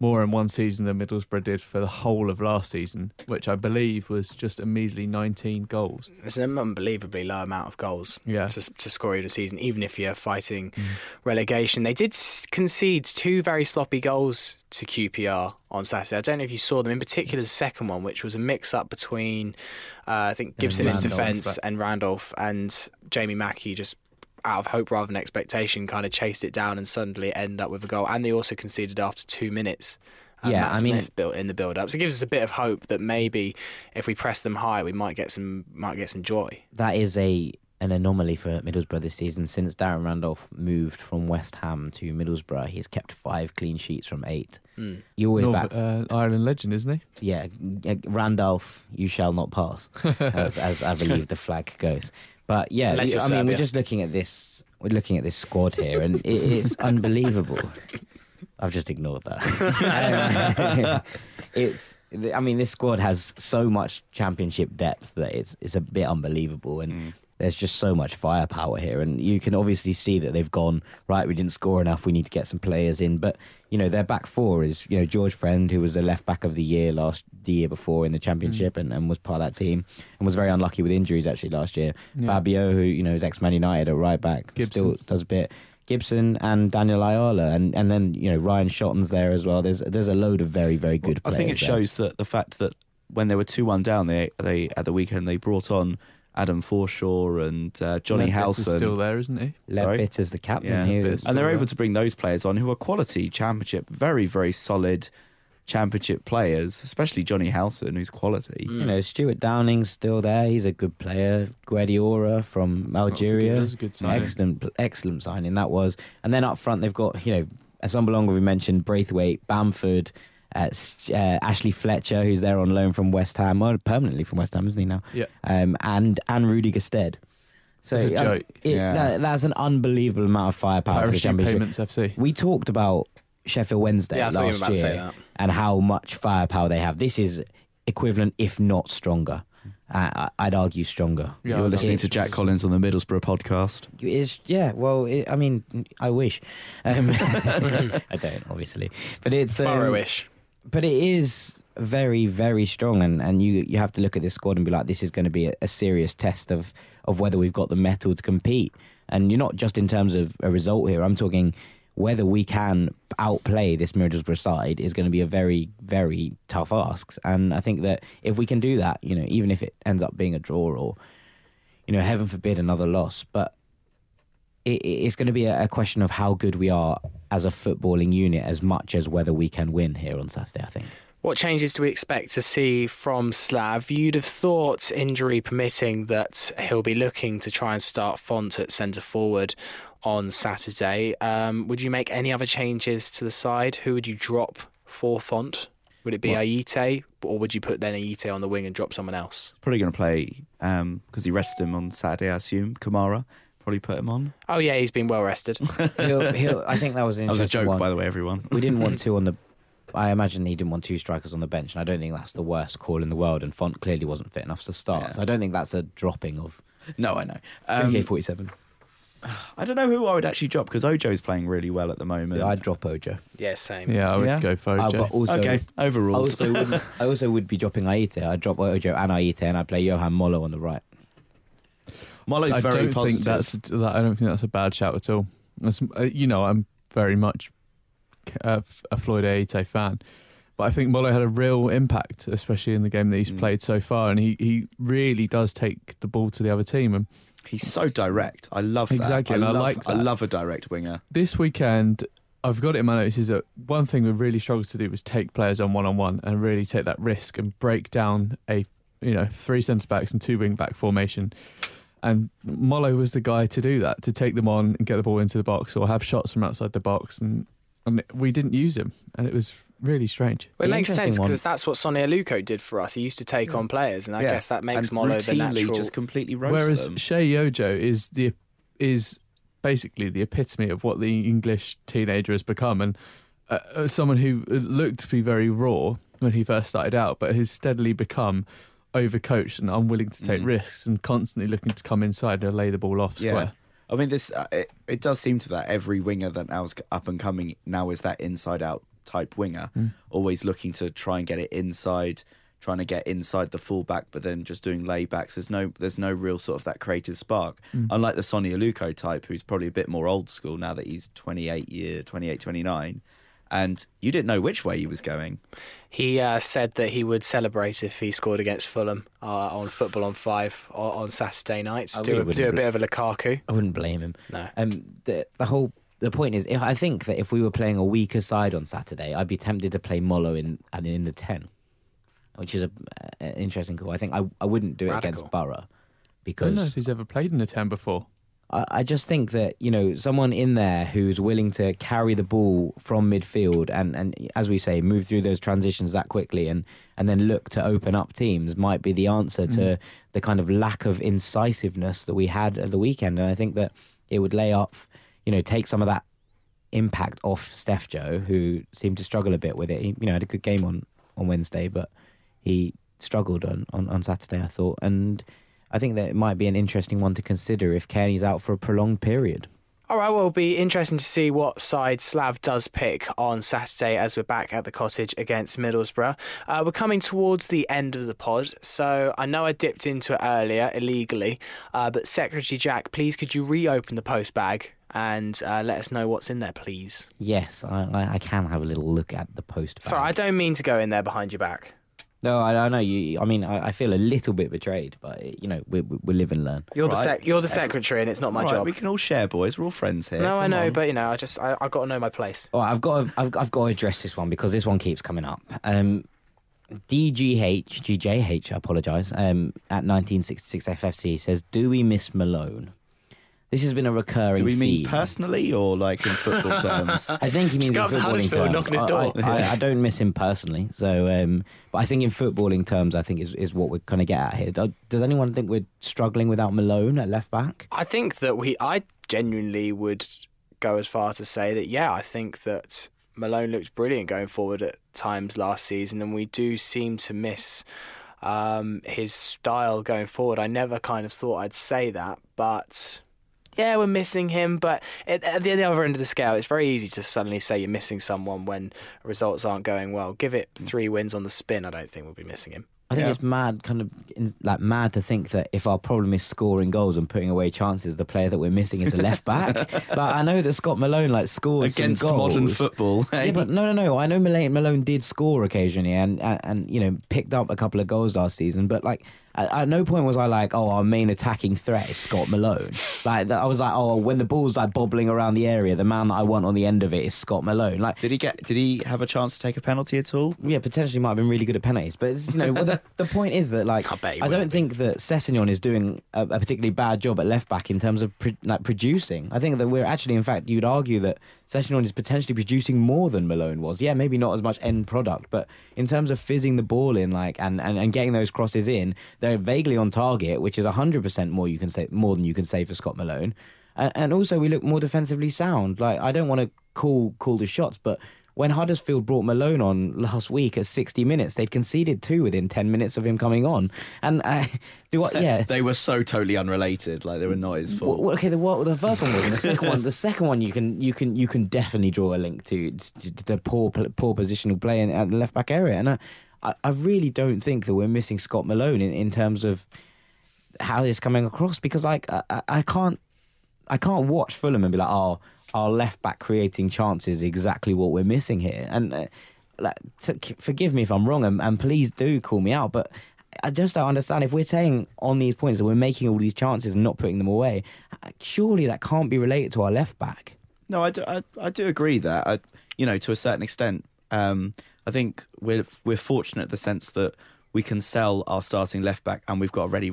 more in one season than Middlesbrough did for the whole of last season, which I believe was just a measly 19 goals. It's an unbelievably low amount of goals Yeah. to, to score in a season, even if you're fighting Mm. relegation. They did concede two very sloppy goals to QPR on Saturday. I don't know if you saw them, in particular the second one, which was a mix up between, uh, I think, Gibson in defence and Randolph, and Jamie Mackie just out of hope rather than expectation kind of chased it down and suddenly end up with a goal. And they also conceded after two minutes. uh, Yeah, Matt I mean- Smith built in the build up, so it gives us a bit of hope that maybe if we press them high, we might get some might get some joy. That is a an anomaly for Middlesbrough this season. Since Darren Randolph moved from West Ham to Middlesbrough, he's kept five clean sheets from eight. Mm. You always North, back, uh, Ireland legend, isn't he? yeah, Randolph, you shall not pass, as, as I believe the flag goes. But yeah, Unless I mean, we're just looking at this. We're looking at this squad here, and it, it's unbelievable. I've just ignored that. it's. I mean, this squad has so much championship depth that it's it's a bit unbelievable, and mm. There's just so much firepower here, and you can obviously see that they've gone right. We didn't score enough. We need to get some players in, but you know their back four is you know George Friend, who was the left back of the year last the year before in the championship, mm. and, and was part of that team, and was very unlucky with injuries actually last year. Yeah. Fabio, who you know is ex Man United at right back, still Gibson. does a bit. Gibson and Daniel Ayala, and, and then you know Ryan Shotton's there as well. There's there's a load of very very good. Players. I think it there. shows that the fact that when they were two one down, they they at the weekend they brought on Adam Forshaw and uh, Johnny Leadbitter's Howson, still there, isn't he? Sorry? Leadbitter's the captain Yeah. here. And they're still able to bring those players on who are quality championship, very very solid championship players, especially Johnny Howson, who's quality. Mm. You know, Stuart Downing's still there. He's a good player. Guedioura from That's a good- Algeria. that's a good signing. excellent, excellent signing that was. And then up front, they've got you know, Assombalonga we mentioned, Braithwaite, Bamford, uh, uh, Ashley Fletcher, who's there on loan from West Ham, or permanently from West Ham, isn't he now? Yeah. Um, and and Rudy Gestede. So It's a um, joke. it- Yeah. that, that's an unbelievable amount of firepower for the Parachute championship. Payments FC. We talked about Sheffield Wednesday Yeah, I thought you were last about to say year that. and how much firepower they have. This is equivalent, if not stronger. Uh, I- I'd argue stronger. Yeah, You're listening to Jack Collins on the Middlesbrough podcast. It's yeah. Well, it, I mean, I wish. Um, I don't, obviously, but it's um, Borrowish. But it is very very strong and and you you have to look at this squad and be like this is going to be a, a serious test of of whether we've got the metal to compete. And you're not just in terms of a result here. I'm talking whether we can outplay this Middlesbrough side is going to be a very very tough ask. And i think that if we can do that you know even if it ends up being a draw or you know heaven forbid another loss but it, it's going to be a, a question of how good we are as a footballing unit, as much as whether we can win here on Saturday. I think. What changes do we expect to see from Slav? You'd have thought, injury permitting, that he'll be looking to try and start Font at centre forward on Saturday. Um, would you make any other changes to the side? Who would you drop for Font? Would it be Well- Ayité, or would you put then Ayité on the wing and drop someone else? Probably going to play because he rested him on Saturday, I assume. Kamara probably put him on. Oh yeah, he's been well rested. He'll, he'll, I think that was an That was a interesting joke, one. by the way, everyone. we didn't want two on the. I imagine he didn't want two strikers on the bench, and I don't think that's the worst call in the world. And Font clearly wasn't fit enough to start, Yeah. so I don't think that's a dropping of No, I know. Um, AK forty seven. I don't know who I would actually drop because Ojo's playing really well at the moment. I'd drop Ojo. yeah, same. Yeah, I would Yeah. go for Uh, OJ. but also, okay, I overruled. also, would, I also would be dropping Ayité. I'd drop Ojo and Ayité, and I'd play Johan Mollo on the right. I very don't positive. think that's that, I don't think that's a bad shout at all. That's, uh, you know, I'm very much a, a Floyd Ayité fan, but I think Mollo had a real impact, especially in the game that he's Mm. played so far, and he, he really does take the ball to the other team. And He's so direct. I love that. Exactly, I I love, like I love a direct winger. this weekend, I've got it in my notes is that one thing we really struggled to do was take players on one on one and really take that risk and break down a you know three centre backs and two wing back formation. And Mollo was the guy to do that, to take them on and get the ball into the box or have shots from outside the box. And, and we didn't use him, and it was really strange. Well, it The makes sense because that's what Sone Aluko did for us. He used to take on players, and I Yeah. guess that makes and Mollo the natural. just completely roast Whereas them. Sheyi Ojo is the is basically the epitome of what the English teenager has become, and uh, uh, someone who looked to be very raw when he first started out, but has steadily become overcoached and unwilling to take Mm. risks and constantly looking to come inside and lay the ball off Yeah. I mean, this uh, it, it does seem to that every winger that now's up and coming now is that inside out type winger, Mm. always looking to try and get it inside, trying to get inside the fullback, but then just doing laybacks. There's no there's no real sort of that creative spark. Mm. Unlike the Sone Aluko type, who's probably a bit more old school now that he's 28 year, 28, 29, and you didn't know which way he was going. He uh, said that he would celebrate if he scored against Fulham uh, on Football on Five on, on Saturday nights. I do, a, do a bit of a Lukaku. I wouldn't blame him. No. Um, the the whole the point is, if, I think that if we were playing a weaker side on Saturday, I'd be tempted to play Mollo in and in the ten, which is a, an interesting call. I think I I wouldn't do it Radical. against Borough I don't because know if he's ever played in the 10 before. I, I just think that you know someone in there who's willing to carry the ball from midfield and, and as we say move through those transitions that quickly and and then look to open up teams might be the answer to mm. the kind of lack of incisiveness that we had at the weekend. And I think that it would lay off you know take some of that impact off Steph Joe who seemed to struggle a bit with it. He you know had a good game on on Wednesday but he struggled on, on, on Saturday I thought. And I think that it might be an interesting one to consider if Cairney's out for a prolonged period. All right, well, it'll be interesting to see what side Slav does pick on Saturday as we're back at the cottage against Middlesbrough. Uh, we're coming towards the end of the pod, so I know I dipped into it earlier illegally, uh, but Secretary Jack, please could you reopen the post bag and uh, let us know what's in there, please? Yes, I, I, I can have a little look at the post. Bag. Sorry, I don't mean to go in there behind your back. No, I, I know you. I mean, I, I feel a little bit betrayed, but you know, we, we, we live and learn. You're the sec- you're the secretary, and it's not my All right, job. we can all share, boys. We're all friends here. no, I know, on. but you know, I just I, I got to know my place. All right, I've got to, I've, I've got to address this one because this one keeps coming up. Um, DGH GJH, I apologise. Um, at 1966 FFC says, "Do we miss Malone?" This has been a recurring. do we mean theme. personally or like in football terms? I think he means go in up to footballing terms. knock on his I- door. I, I, I don't miss him personally, so um, but I think in footballing terms, I think is is what we're going to get at here. Does anyone think we're struggling without Malone at left back? I think that we, I genuinely would go as far to say that, yeah, I think that Malone looked brilliant going forward at times last season, and we do seem to miss um, his style going forward. I never kind of thought I'd say that, but. Yeah, we're missing him, but at, at the other end of the scale, it's very easy to suddenly say you're missing someone when results aren't going well. Give it mm. three wins on the spin, I don't think we'll be missing him. I think Yeah. it's mad, kind of like mad to think that if our problem is scoring goals and putting away chances, the player that we're missing is a left back. like I know that Scott Malone like scored some Against goals. modern football. Yeah, but no, no, no. I know Malone, Malone did score occasionally, and, and and you know picked up a couple of goals last season. But like At, at no point was I like, oh, our main attacking threat is Scott Malone. Like I was like, oh, when the ball's like bobbling around the area, the man that I want on the end of it is Scott Malone. Like Did he get? Did he have a chance to take a penalty at all? yeah, potentially might have been really good at penalties, but it's, you know well, the, the point is that like I I don't think that Sessegnon is doing a, a particularly bad job at left back in terms of pro- like producing. I think that we're actually, in fact, you'd argue that Sessegnon is potentially producing more than Malone was. Yeah, maybe not as much end product, but in terms of fizzing the ball in, like and, and, and getting those crosses in, they're vaguely on target, which is hundred percent more you can say more than you can say for Scott Malone. And, and also, we look more defensively sound. Like I don't want to call call the shots, but when Huddersfield brought Malone on last week at 60 minutes, they'd conceded two within 10 minutes of him coming on. And uh, do I, yeah. They were so totally unrelated. Like they were not his fault. well, okay, the, well, the first one was, the second one, the second one, you can you can you can definitely draw a link to, to, to the poor poor positional play in, at the left back area, and I, I, I really don't think that we're missing Scott Malone in, in terms of how it's coming across because like I- I can't I can't watch Fulham and be like, oh, our left back creating chances exactly what we're missing here. And uh, like, forgive me if I'm wrong, and, and please do call me out, but I just don't understand if we're saying on these points that we're making all these chances and not putting them away. Surely that can't be related to our left back. No, I do, I, I do agree that I, you know to a certain extent. Um, I think we're we're fortunate in the sense that we can sell our starting left back and we've got a ready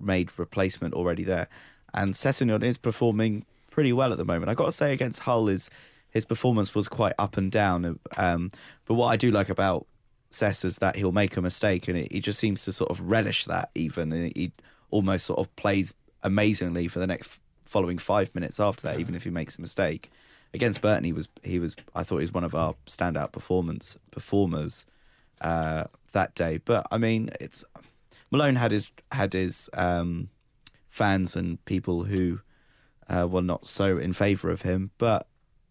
made replacement already there. And Sessegnon is performing pretty well at the moment. I got to say against Hull is his performance was quite up and down. Um, but what I do like about Sess is that he'll make a mistake and he just seems to sort of relish that even. And he almost sort of plays amazingly for the next following five minutes after that, even if he makes a mistake. Against Burton, he was he was I thought he was one of our standout performance performers uh, that day. But I mean, it's Malone had his had his um, fans and people who uh, were not so in favour of him. But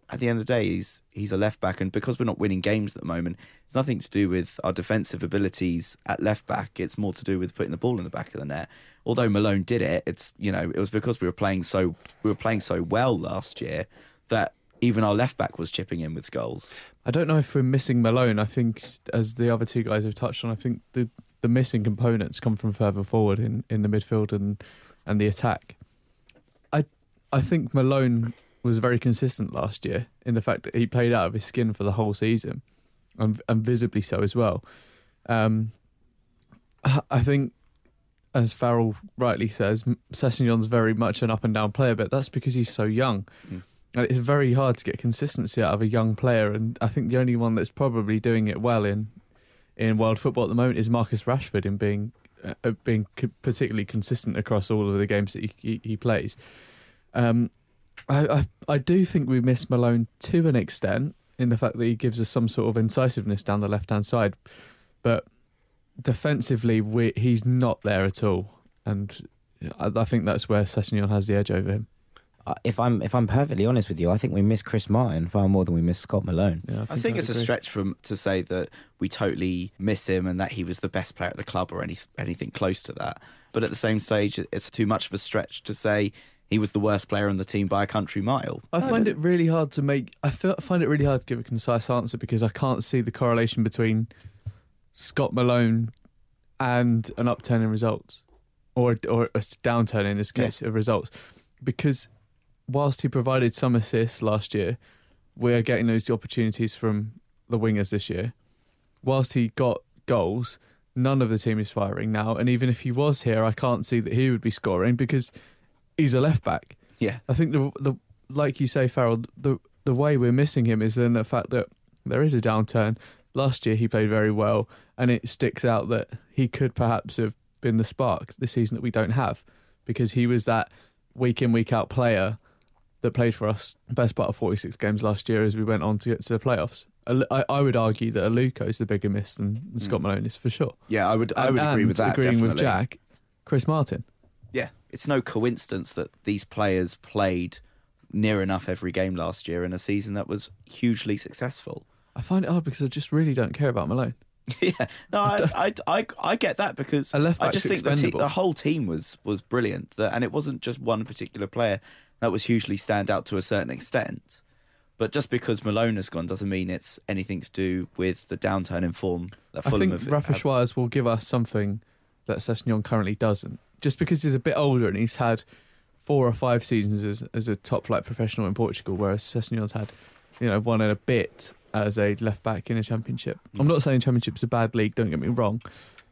at the end of the day, he's he's a left back, and because we're not winning games at the moment, it's nothing to do with our defensive abilities at left back. It's more to do with putting the ball in the back of the net. Although Malone did it, it's you know it was because we were playing so we were playing so well last year that even our left back was chipping in with goals. I don't know if we're missing Malone. I think, as the other two guys have touched on, I think the the missing components come from further forward in, in the midfield and and the attack. I I think Malone was very consistent last year in the fact that he played out of his skin for the whole season, and, and visibly so as well. Um, I think, as Farrell rightly says, Sessegnon's very much an up and down player, but that's because he's so young. Mm. And it's very hard to get consistency out of a young player, and I think the only one that's probably doing it well in in world football at the moment is Marcus Rashford in being uh, uh, being particularly consistent across all of the games that he he, he plays. Um, I, I I do think we miss Malone to an extent in the fact that he gives us some sort of incisiveness down the left hand side, but defensively we, he's not there at all, and I, I think that's where Sessegnon has the edge over him. If I'm if I'm perfectly honest with you, I think we miss Chris Martin far more than we miss Scott Malone. Yeah, I think I'd it's a stretch from to say that we totally miss him and that he was the best player at the club or any anything close to that. But at the same stage, it's too much of a stretch to say he was the worst player on the team by a country mile. I find it really hard to make. I feel, find it really hard to give a concise answer because I can't see the correlation between Scott Malone and an upturn in results, or or a downturn in this case of results, because whilst he provided some assists last year, we're getting those opportunities from the wingers this year. Whilst he got goals, none of the team is firing now, and even if he was here, I can't see that he would be scoring because he's a left back. Yeah, I think the the like you say, Farrell, the the way we're missing him is in the fact that there is a downturn. Last year he played very well, and it sticks out that he could perhaps have been the spark this season that we don't have, because he was that week in week out player that played for us best part of 46 games last year as we went on to get to the playoffs. I, I would argue that Aluko is the bigger miss than, Scott Mm. Malone is for sure. yeah, I would I would And- agree with that. Agreeing with. Jack, Chris Martin. Yeah, it's no coincidence that these players played near enough every game last year in a season that was hugely successful. I find it hard because I just really don't care about Malone. yeah, no, I, I, I, I get that because I just think the, te- the whole team was was brilliant, and it wasn't just one particular player that was hugely stand out to a certain extent. But just because Malone has gone doesn't mean it's anything to do with the downturn in form that I Fulham think have. Rafa have- Soares will give us something that Sessegnon currently doesn't. Just because he's a bit older and he's had four or five seasons as, as a top flight professional in Portugal, whereas Sessegnon's had, you know, one and a bit as a left back in a championship. I'm not saying championship's a bad league, don't get me wrong,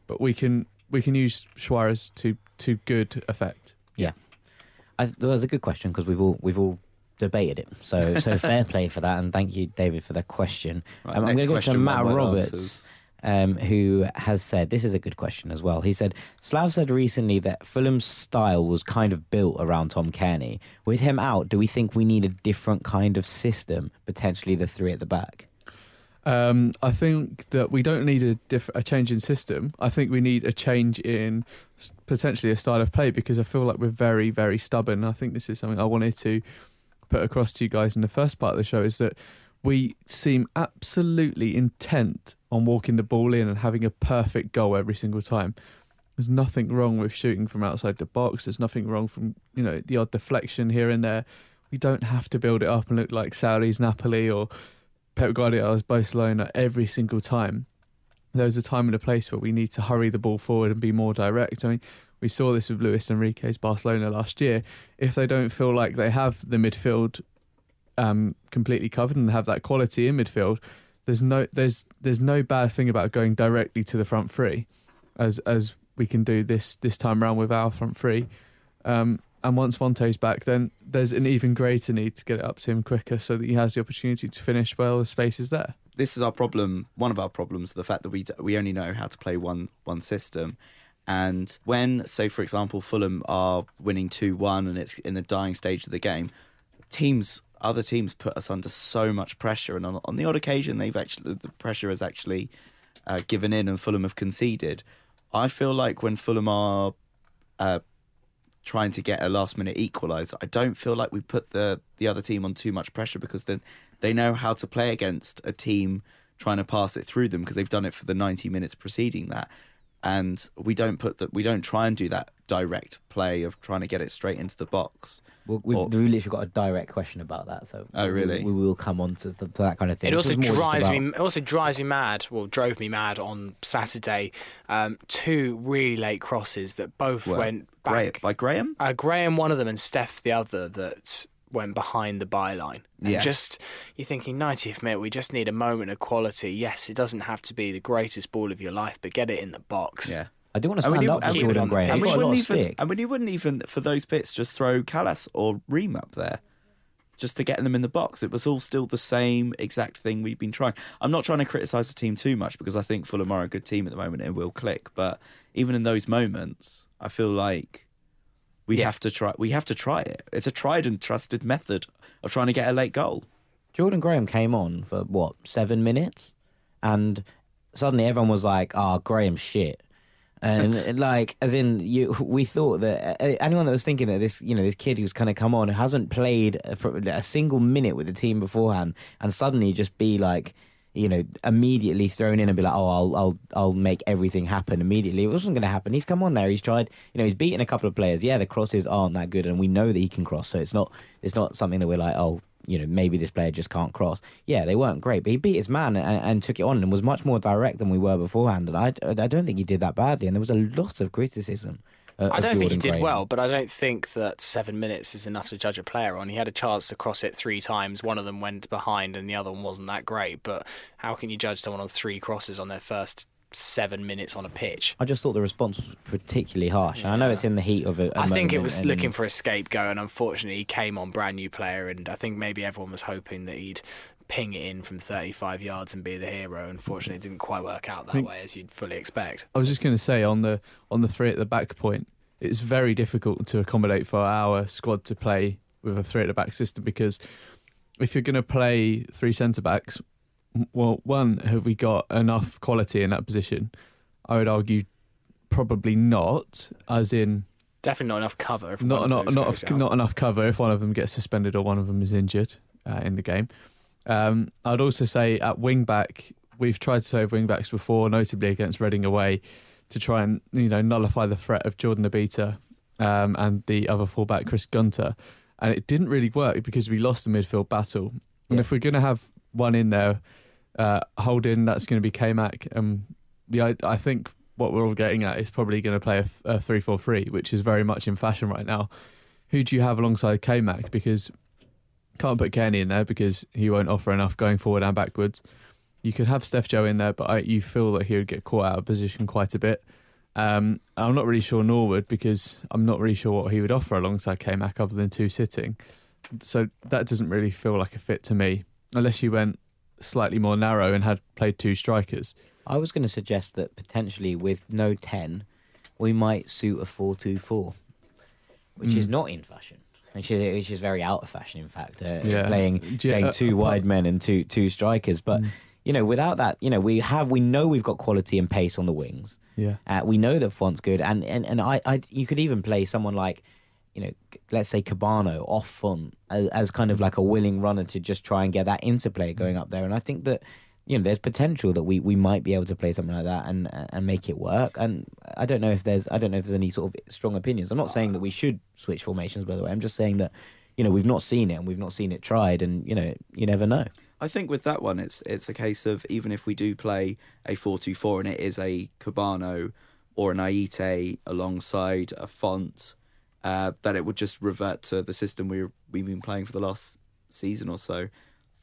but we can we can use Soares to to good effect. I, that was a good question because we've all we've all debated it. So so fair play for that, and thank you, David, for that question. Right, Um, I'm going to go to Matt Roberts, um, who has said this is a good question as well. He said Slav said recently that Fulham's style was kind of built around Tom Cairney. With him out, do we think we need a different kind of system? Potentially the three at the back. Um, I think that we don't need a diff- a change in system. I think we need a change in s- potentially a style of play because I feel like we're very, very stubborn. I think this is something I wanted to put across to you guys in the first part of the show is that we seem absolutely intent on walking the ball in and having a perfect goal every single time. There's nothing wrong with shooting from outside the box. There's nothing wrong from you know the odd deflection here and there. We don't have to build it up and look like Sarri's Napoli or Pep Guardiola's Barcelona every single time. There's a time and a place where we need to hurry the ball forward and be more direct. I mean, we saw this with Luis Enrique's Barcelona last year. If they don't feel like they have the midfield um, completely covered and have that quality in midfield, there's no there's there's no bad thing about going directly to the front three, as as we can do this this time around with our front three. Um, and once Fonte's back, then there's an even greater need to get it up to him quicker so that he has the opportunity to finish while the space is there. this is our problem. One of our problems, the fact that we we only know how to play one one system, and when, say, for example, Fulham are winning two one and it's in the dying stage of the game, teams, other teams, put us under so much pressure, and on, on the odd occasion, they've actually the pressure has actually uh, given in, and Fulham have conceded. I feel like when Fulham are uh, trying to get a last minute equaliser, I don't feel like we put the the other team on too much pressure because then they know how to play against a team trying to pass it through them because they've done it for the 90 minutes preceding that and we don't put that we don't try and do that direct play of trying to get it straight into the box Well, we've, Or- we've literally got a direct question about that. So Oh, really? We, we will come on to, to that kind of thing. It also was more just drives about- me. It also drives me mad. Well, drove me mad on Saturday. Um, two really late crosses that both Well, went Gra- back. by Graham Uh, Graham, one of them, and Steph, the other, that went behind the byline. And Yeah. Just you're thinking 90th minute. We just need a moment of quality. Yes, it doesn't have to be the greatest ball of your life, but get it in the box. yeah I do want to And stand when you- up for and when- Jordan and Graham. and He we got a lot wouldn't even stick. and when you wouldn't even for those bits just throw Kalas or Ream up there just to get them in the box it was all still the same exact thing we've been trying I'm not trying to criticize the team too much because I think Fulham are a good team at the moment and will click but even in those moments I feel like we Yeah. have to try we have to try it it's a tried and trusted method of trying to get a late goal Jordan Graham came on for what seven minutes, and suddenly everyone was like, "Oh, Graham's shit." And like, as in, you, we thought that uh, anyone that was thinking that this, you know, this kid who's kind of come on, who hasn't played a, a single minute with the team beforehand, and suddenly just be like, you know, immediately thrown in and be like, "Oh, I'll, I'll, I'll make everything happen immediately." It wasn't going to happen. He's come on there. He's tried. You know, he's beaten a couple of players. Yeah, the crosses aren't that good, and we know that he can cross. So it's not, it's not something that we're like, "Oh, you know, maybe this player just can't cross." Yeah, they weren't great, but he beat his man and, and took it on and was much more direct than we were beforehand. And I, I don't think he did that badly. And there was a lot of criticism. Uh, I don't think he did Graham. well, but I don't think that seven minutes is enough to judge a player on. He had a chance to cross it three times. One of them went behind, and the other one wasn't that great. But how can you judge someone on three crosses on their first seven minutes on a pitch? I just thought the response was particularly harsh. And I know it's in the heat of a. a I think it was and- looking for a scapegoat, and unfortunately, he came on brand new player, and I think maybe everyone was hoping that he'd ping it in from 35 yards and be the hero. Unfortunately, it didn't quite work out that think- way as you'd fully expect. I was just going to say on the on the three at the back point, it's very difficult to accommodate for our squad to play with a three at the back system because if you're going to play three centre backs, well, one have we got enough quality in that position? I would argue probably not, as in Definitely not enough cover. If not not not, goes of- out. not enough cover if one of them gets suspended or one of them is injured uh, in the game. Um, I'd also say at wing back, we've tried to play with wing backs before, notably against Reading away, to try and you know nullify the threat of Jordan Obita um, and the other fullback Chris Gunter, and it didn't really work because we lost the midfield battle. And Yeah. if we're going to have one in there, uh, holding that's going to be K-Mac. Um, the I, I think what we're all getting at is probably going to play a, 3-4-3, which is very much in fashion right now. Who do you have alongside K-Mac? Because can't put Kenny in there because he won't offer enough going forward and backwards. You could have Steph Joe in there, but I, you feel that he would get caught out of position quite a bit. Um, I'm not really sure Norwood because I'm not really sure what he would offer alongside K-Mac other than two sitting. So that doesn't really feel like a fit to me, unless you went slightly more narrow and had played two strikers. I was going to suggest that potentially with no 10, we might suit a 4 2 4, which is Mm. not in fashion. Which is, which is very out of fashion, in fact. Uh, Yeah. Playing, you- playing uh, two apart- wide men and two two strikers. But, Mm. you know, without that, you know, we have, we know we've got quality and pace on the wings. Yeah. Uh, we know that Font's good, and and and I, I, you could even play someone like, you know, let's say Kebano off Font as, as kind of like a willing runner to just try and get that interplay going up there. And I think that you know there's potential that we, we might be able to play something like that and and make it work. And I don't know if there's I don't know if there's any sort of strong opinions. I'm not saying that we should switch formations. By the way, I'm just saying that you know we've not seen it and we've not seen it tried, and you know you never know. I think with that one, it's it's a case of even if we do play a four-two-four and it is a Kebano or an Ayité alongside a Font, uh, that it would just revert to the system we we've been playing for the last season or so.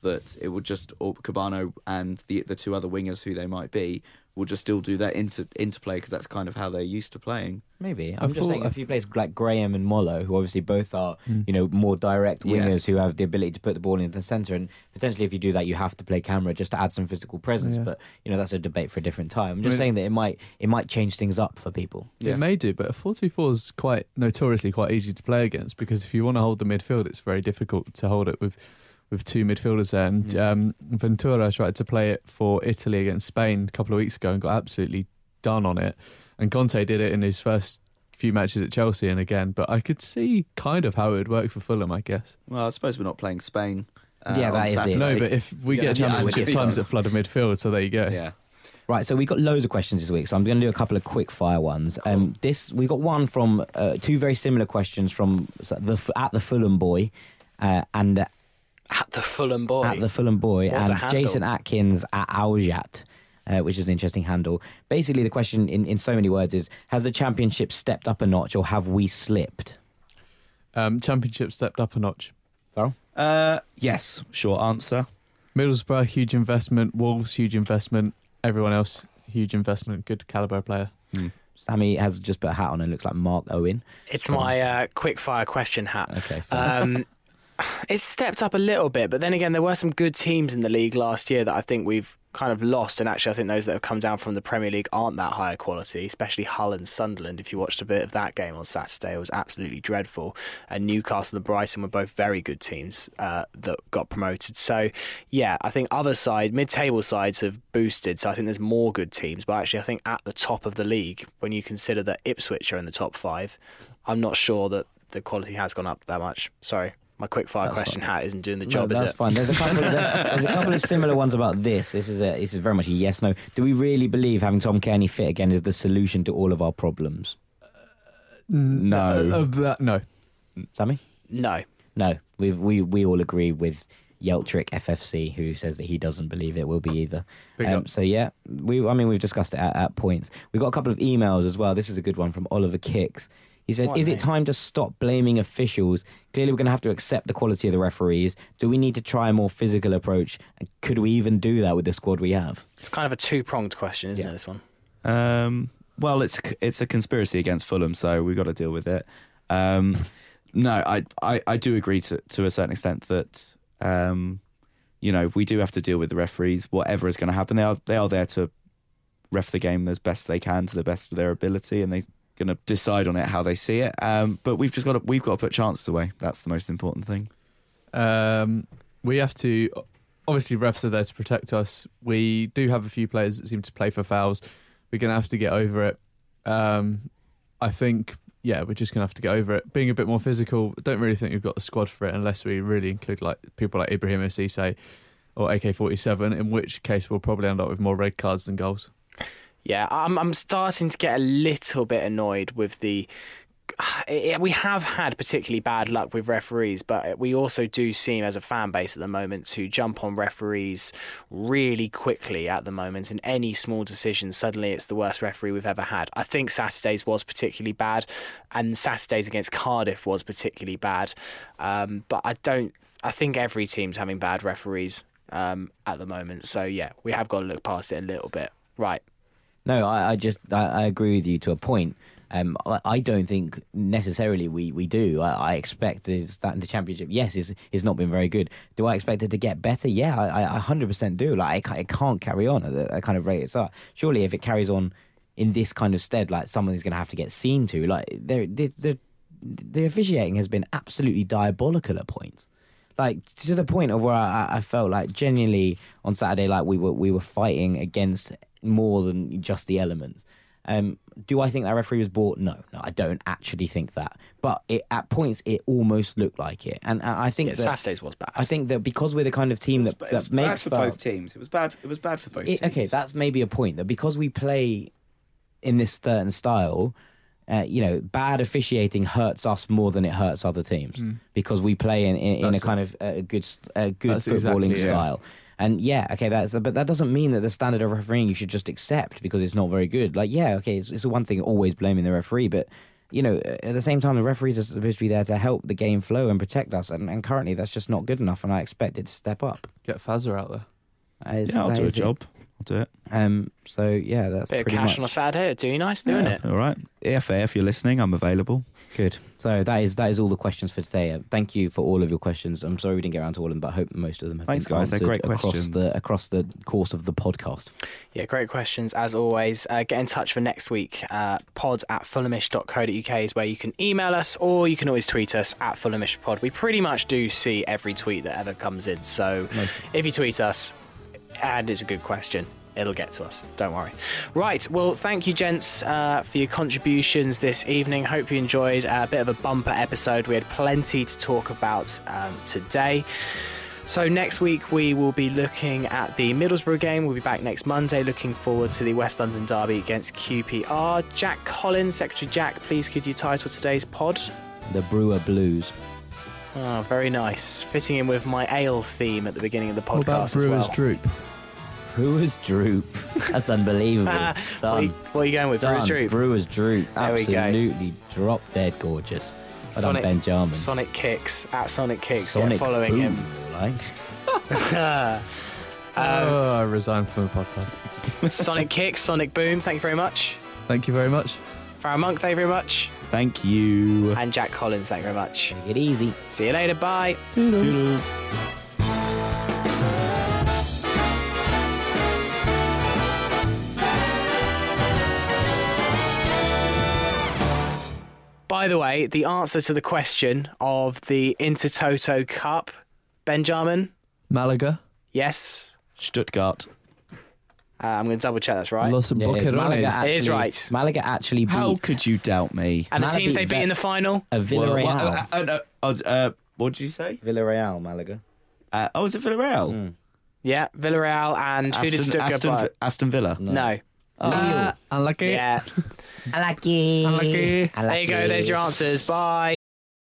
That it would just or Kebano and the the two other wingers who they might be will just still do that inter interplay because that's kind of how they're used to playing. Maybe I I'm just thought- saying I if you play like Graham and Mollo, who obviously both are Mm. you know more direct Yeah. wingers who have the ability to put the ball into the centre, and potentially if you do that, you have to play Kamara just to add some physical presence. Yeah. But you know that's a debate for a different time. I'm just I mean- saying that it might it might change things up for people. Yeah. It may do, but a 4-2-4 is quite notoriously quite easy to play against because if you want to hold the midfield, it's very difficult to hold it with with two midfielders there. And Yeah. um, Ventura tried to play it for Italy against Spain a couple of weeks ago and got absolutely done on it. And Conte did it in his first few matches at Chelsea and again. But I could see kind of how it would work for Fulham, I guess. Well, I suppose we're not playing Spain. Uh, Yeah, on that is it. Saturday. No, but if we Yeah, get a yeah, championship yeah. times at flood of midfield, so there you go. yeah. Right, so we've got loads of questions this week, so I'm going to do a couple of quick fire ones. Um, this we got one from uh, two very similar questions from the at the Fulham boy, uh, and uh, At the Fulham boy. at the Fulham boy, What's and? Jason Atkins at Aljat. Uh, which is an interesting handle. Basically, the question in, in so many words is Has the championship stepped up a notch or have we slipped? Um, championship stepped up a notch. Uh, yes. Short answer. Middlesbrough, huge investment. Wolves, huge investment. Everyone else, huge investment. Good caliber player. Sammy has just put a hat on and looks like Mark Owen. It's my uh, quick fire question hat. Okay, fine. Um, it's stepped up a little bit, but then again, there were some good teams in the league last year that I think we've kind of lost. And actually, I think those that have come down from the Premier League aren't that higher quality, especially Hull and Sunderland. If you watched a bit of that game on Saturday, it was absolutely dreadful. And Newcastle and Brighton were both very good teams uh, that got promoted. So, yeah, I think other side, mid-table sides have boosted. So I think there's more good teams. But actually, I think at the top of the league, when you consider that Ipswich are in the top five, I'm not sure that the quality has gone up that much. Sorry. My quick fire That's question fine. hat isn't doing the No, job, is that's it? fine. There's a couple. Of, there's a couple of similar ones about this. This is a. This is very much a yes no. Do we really believe having Tom Cairney fit again is the solution to all of our problems? No. Uh, uh, that- no. Sammy? No. No. We we we all agree with Yeltrick FFC, who says that he doesn't believe it will be either. Um, so yeah, we. I mean, we've discussed it at, at points. We've got a couple of emails as well. This is a good one from Oliver Kicks. He said, What "Is name. it time to stop blaming officials? Clearly, we're going to have to accept the quality of the referees. Do we need to try a more physical approach? And could we even do that with the squad we have?" It's kind of a two pronged question, isn't Yeah. it, this one? Um, well, it's it's a conspiracy against Fulham, so we've got to deal with it. Um, no, I, I I do agree to to a certain extent that um, you know we do have to deal with the referees. Whatever is going to happen, they are they are there to ref the game as best they can to the best of their ability, and they're going to decide on it how they see it. Um, but we've just got to we've got to put chances away. That's the most important thing. Um, we have to. Obviously, refs are there to protect us. We do have a few players that seem to play for fouls. We're going to have to get over it. Um, I think, yeah, we're just going to have to get over it. Being a bit more physical. I don't really think we've got the squad for it unless we really include like people like Ibrahim Cisse or AK-47. In which case, we'll probably end up with more red cards than goals. Yeah, I'm I'm starting to get a little bit annoyed with the we have had particularly bad luck with referees, but we also do seem, as a fan base at the moment, to jump on referees really quickly at the moment. In any small decision, suddenly it's the worst referee we've ever had. I think Saturday's was particularly bad, and Saturday's against Cardiff was particularly bad. Um, but I don't. I think every team's having bad referees um, at the moment. So yeah, we have got to look past it a little bit. Right. No, I, I just I, I agree with you to a point. Um, I, I don't think necessarily we, we do. I, I expect is that in the championship, yes, is is not been very good. Do I expect it to get better? Yeah, I hundred percent do. Like it, can't carry on at the kind of rate it's at. Surely, if it carries on in this kind of stead, like someone's going to have to get seen to. Like the the the officiating has been absolutely diabolical at points like to the point of where I, I, felt like genuinely on Saturday, like we were we were fighting against more than just the elements. Um, do I think that referee was bought? No, no, I don't actually think that. But it, at points, it almost looked like it, and I think yeah, that Saturday's was bad. I think that because we're the kind of team was, that, that makes bad for both teams. It was bad. It was bad for both it, teams. Okay, that's maybe a point that because we play in this certain style, uh, you know, bad officiating hurts us more than it hurts other teams mm. because we play in, in, in a kind of uh, good, uh, good footballing exactly, style. Yeah. And yeah, okay, that's the, but that doesn't mean that the standard of refereeing you should just accept because it's not very good. Like, yeah, okay, it's, it's one thing always blaming the referee, but you know, at the same time, the referees are supposed to be there to help the game flow and protect us, and, and currently that's just not good enough. And I expect it to step up. Get Fazza out there. yeah, I'll do a job. It. I'll do it. Um, so yeah, that's a bit of cash much. on a Saturday. Doing nice doing yeah, it. All right, EFA, if you're listening, I'm available. Good. So that is that is all the questions for today. Uh, thank you for all of your questions. I'm sorry we didn't get around to all of them, but I hope most of them have Thanks, been guys. They're great across questions. the across the course of the podcast. Yeah, great questions as always. Uh, get in touch for next week. Uh, pod at fulhamish.co.uk is where you can email us, or you can always tweet us at fulhamishpod. We pretty much do see every tweet that ever comes in. So if you tweet us, and it's a good question, it'll get to us. Don't worry. Right. Well, thank you, gents, uh, for your contributions this evening. Hope you enjoyed a bit of a bumper episode. We had plenty to talk about um, today. So next week we will be looking at the Middlesbrough game. We'll be back next Monday. Looking forward to the West London derby against QPR. Jack Collins, Secretary Jack, please could you title today's pod? The Brewer Blues. Oh, very nice. Fitting in with my ale theme at the beginning of the podcast. What about Brewer's well. Droop? Brewers Droop. That's unbelievable. what, are you, what, are you, going with? Done. Brewers Droop. Brewers Droop. There Absolutely drop dead gorgeous. But Sonic, Benjamin. Sonic Kicks at Sonic Kicks. Sonic following boom, him. Like. um, oh, I resigned from the podcast. Sonic Kicks, Sonic Boom. Thank you very much. Thank you very much. Farrah Monk, thank you very much. Thank you. And Jack Collins, thank you very much. Take it easy. See you later. Bye. Toodles. Toodles. By the way, the answer to the question of the Intertoto Cup, Benjamin? Malaga. Yes. Stuttgart. Uh, I'm going to double check that's right. Los Yeah, it is. Malaga Boquerones. actually, It is right. Malaga actually beat How could you doubt me? and the Malaga teams they beat beat in the final? a Villarreal. Well, uh, uh, uh, uh, uh, what did you say? Villarreal, Malaga. Uh, oh, was it Villarreal? Mm. Yeah, Villarreal and who did Aston, Stuttgart Aston, play? Aston Villa. No. Ah, unlucky. Yeah. Unlucky. Unlucky. There you go. There's your answers. Bye.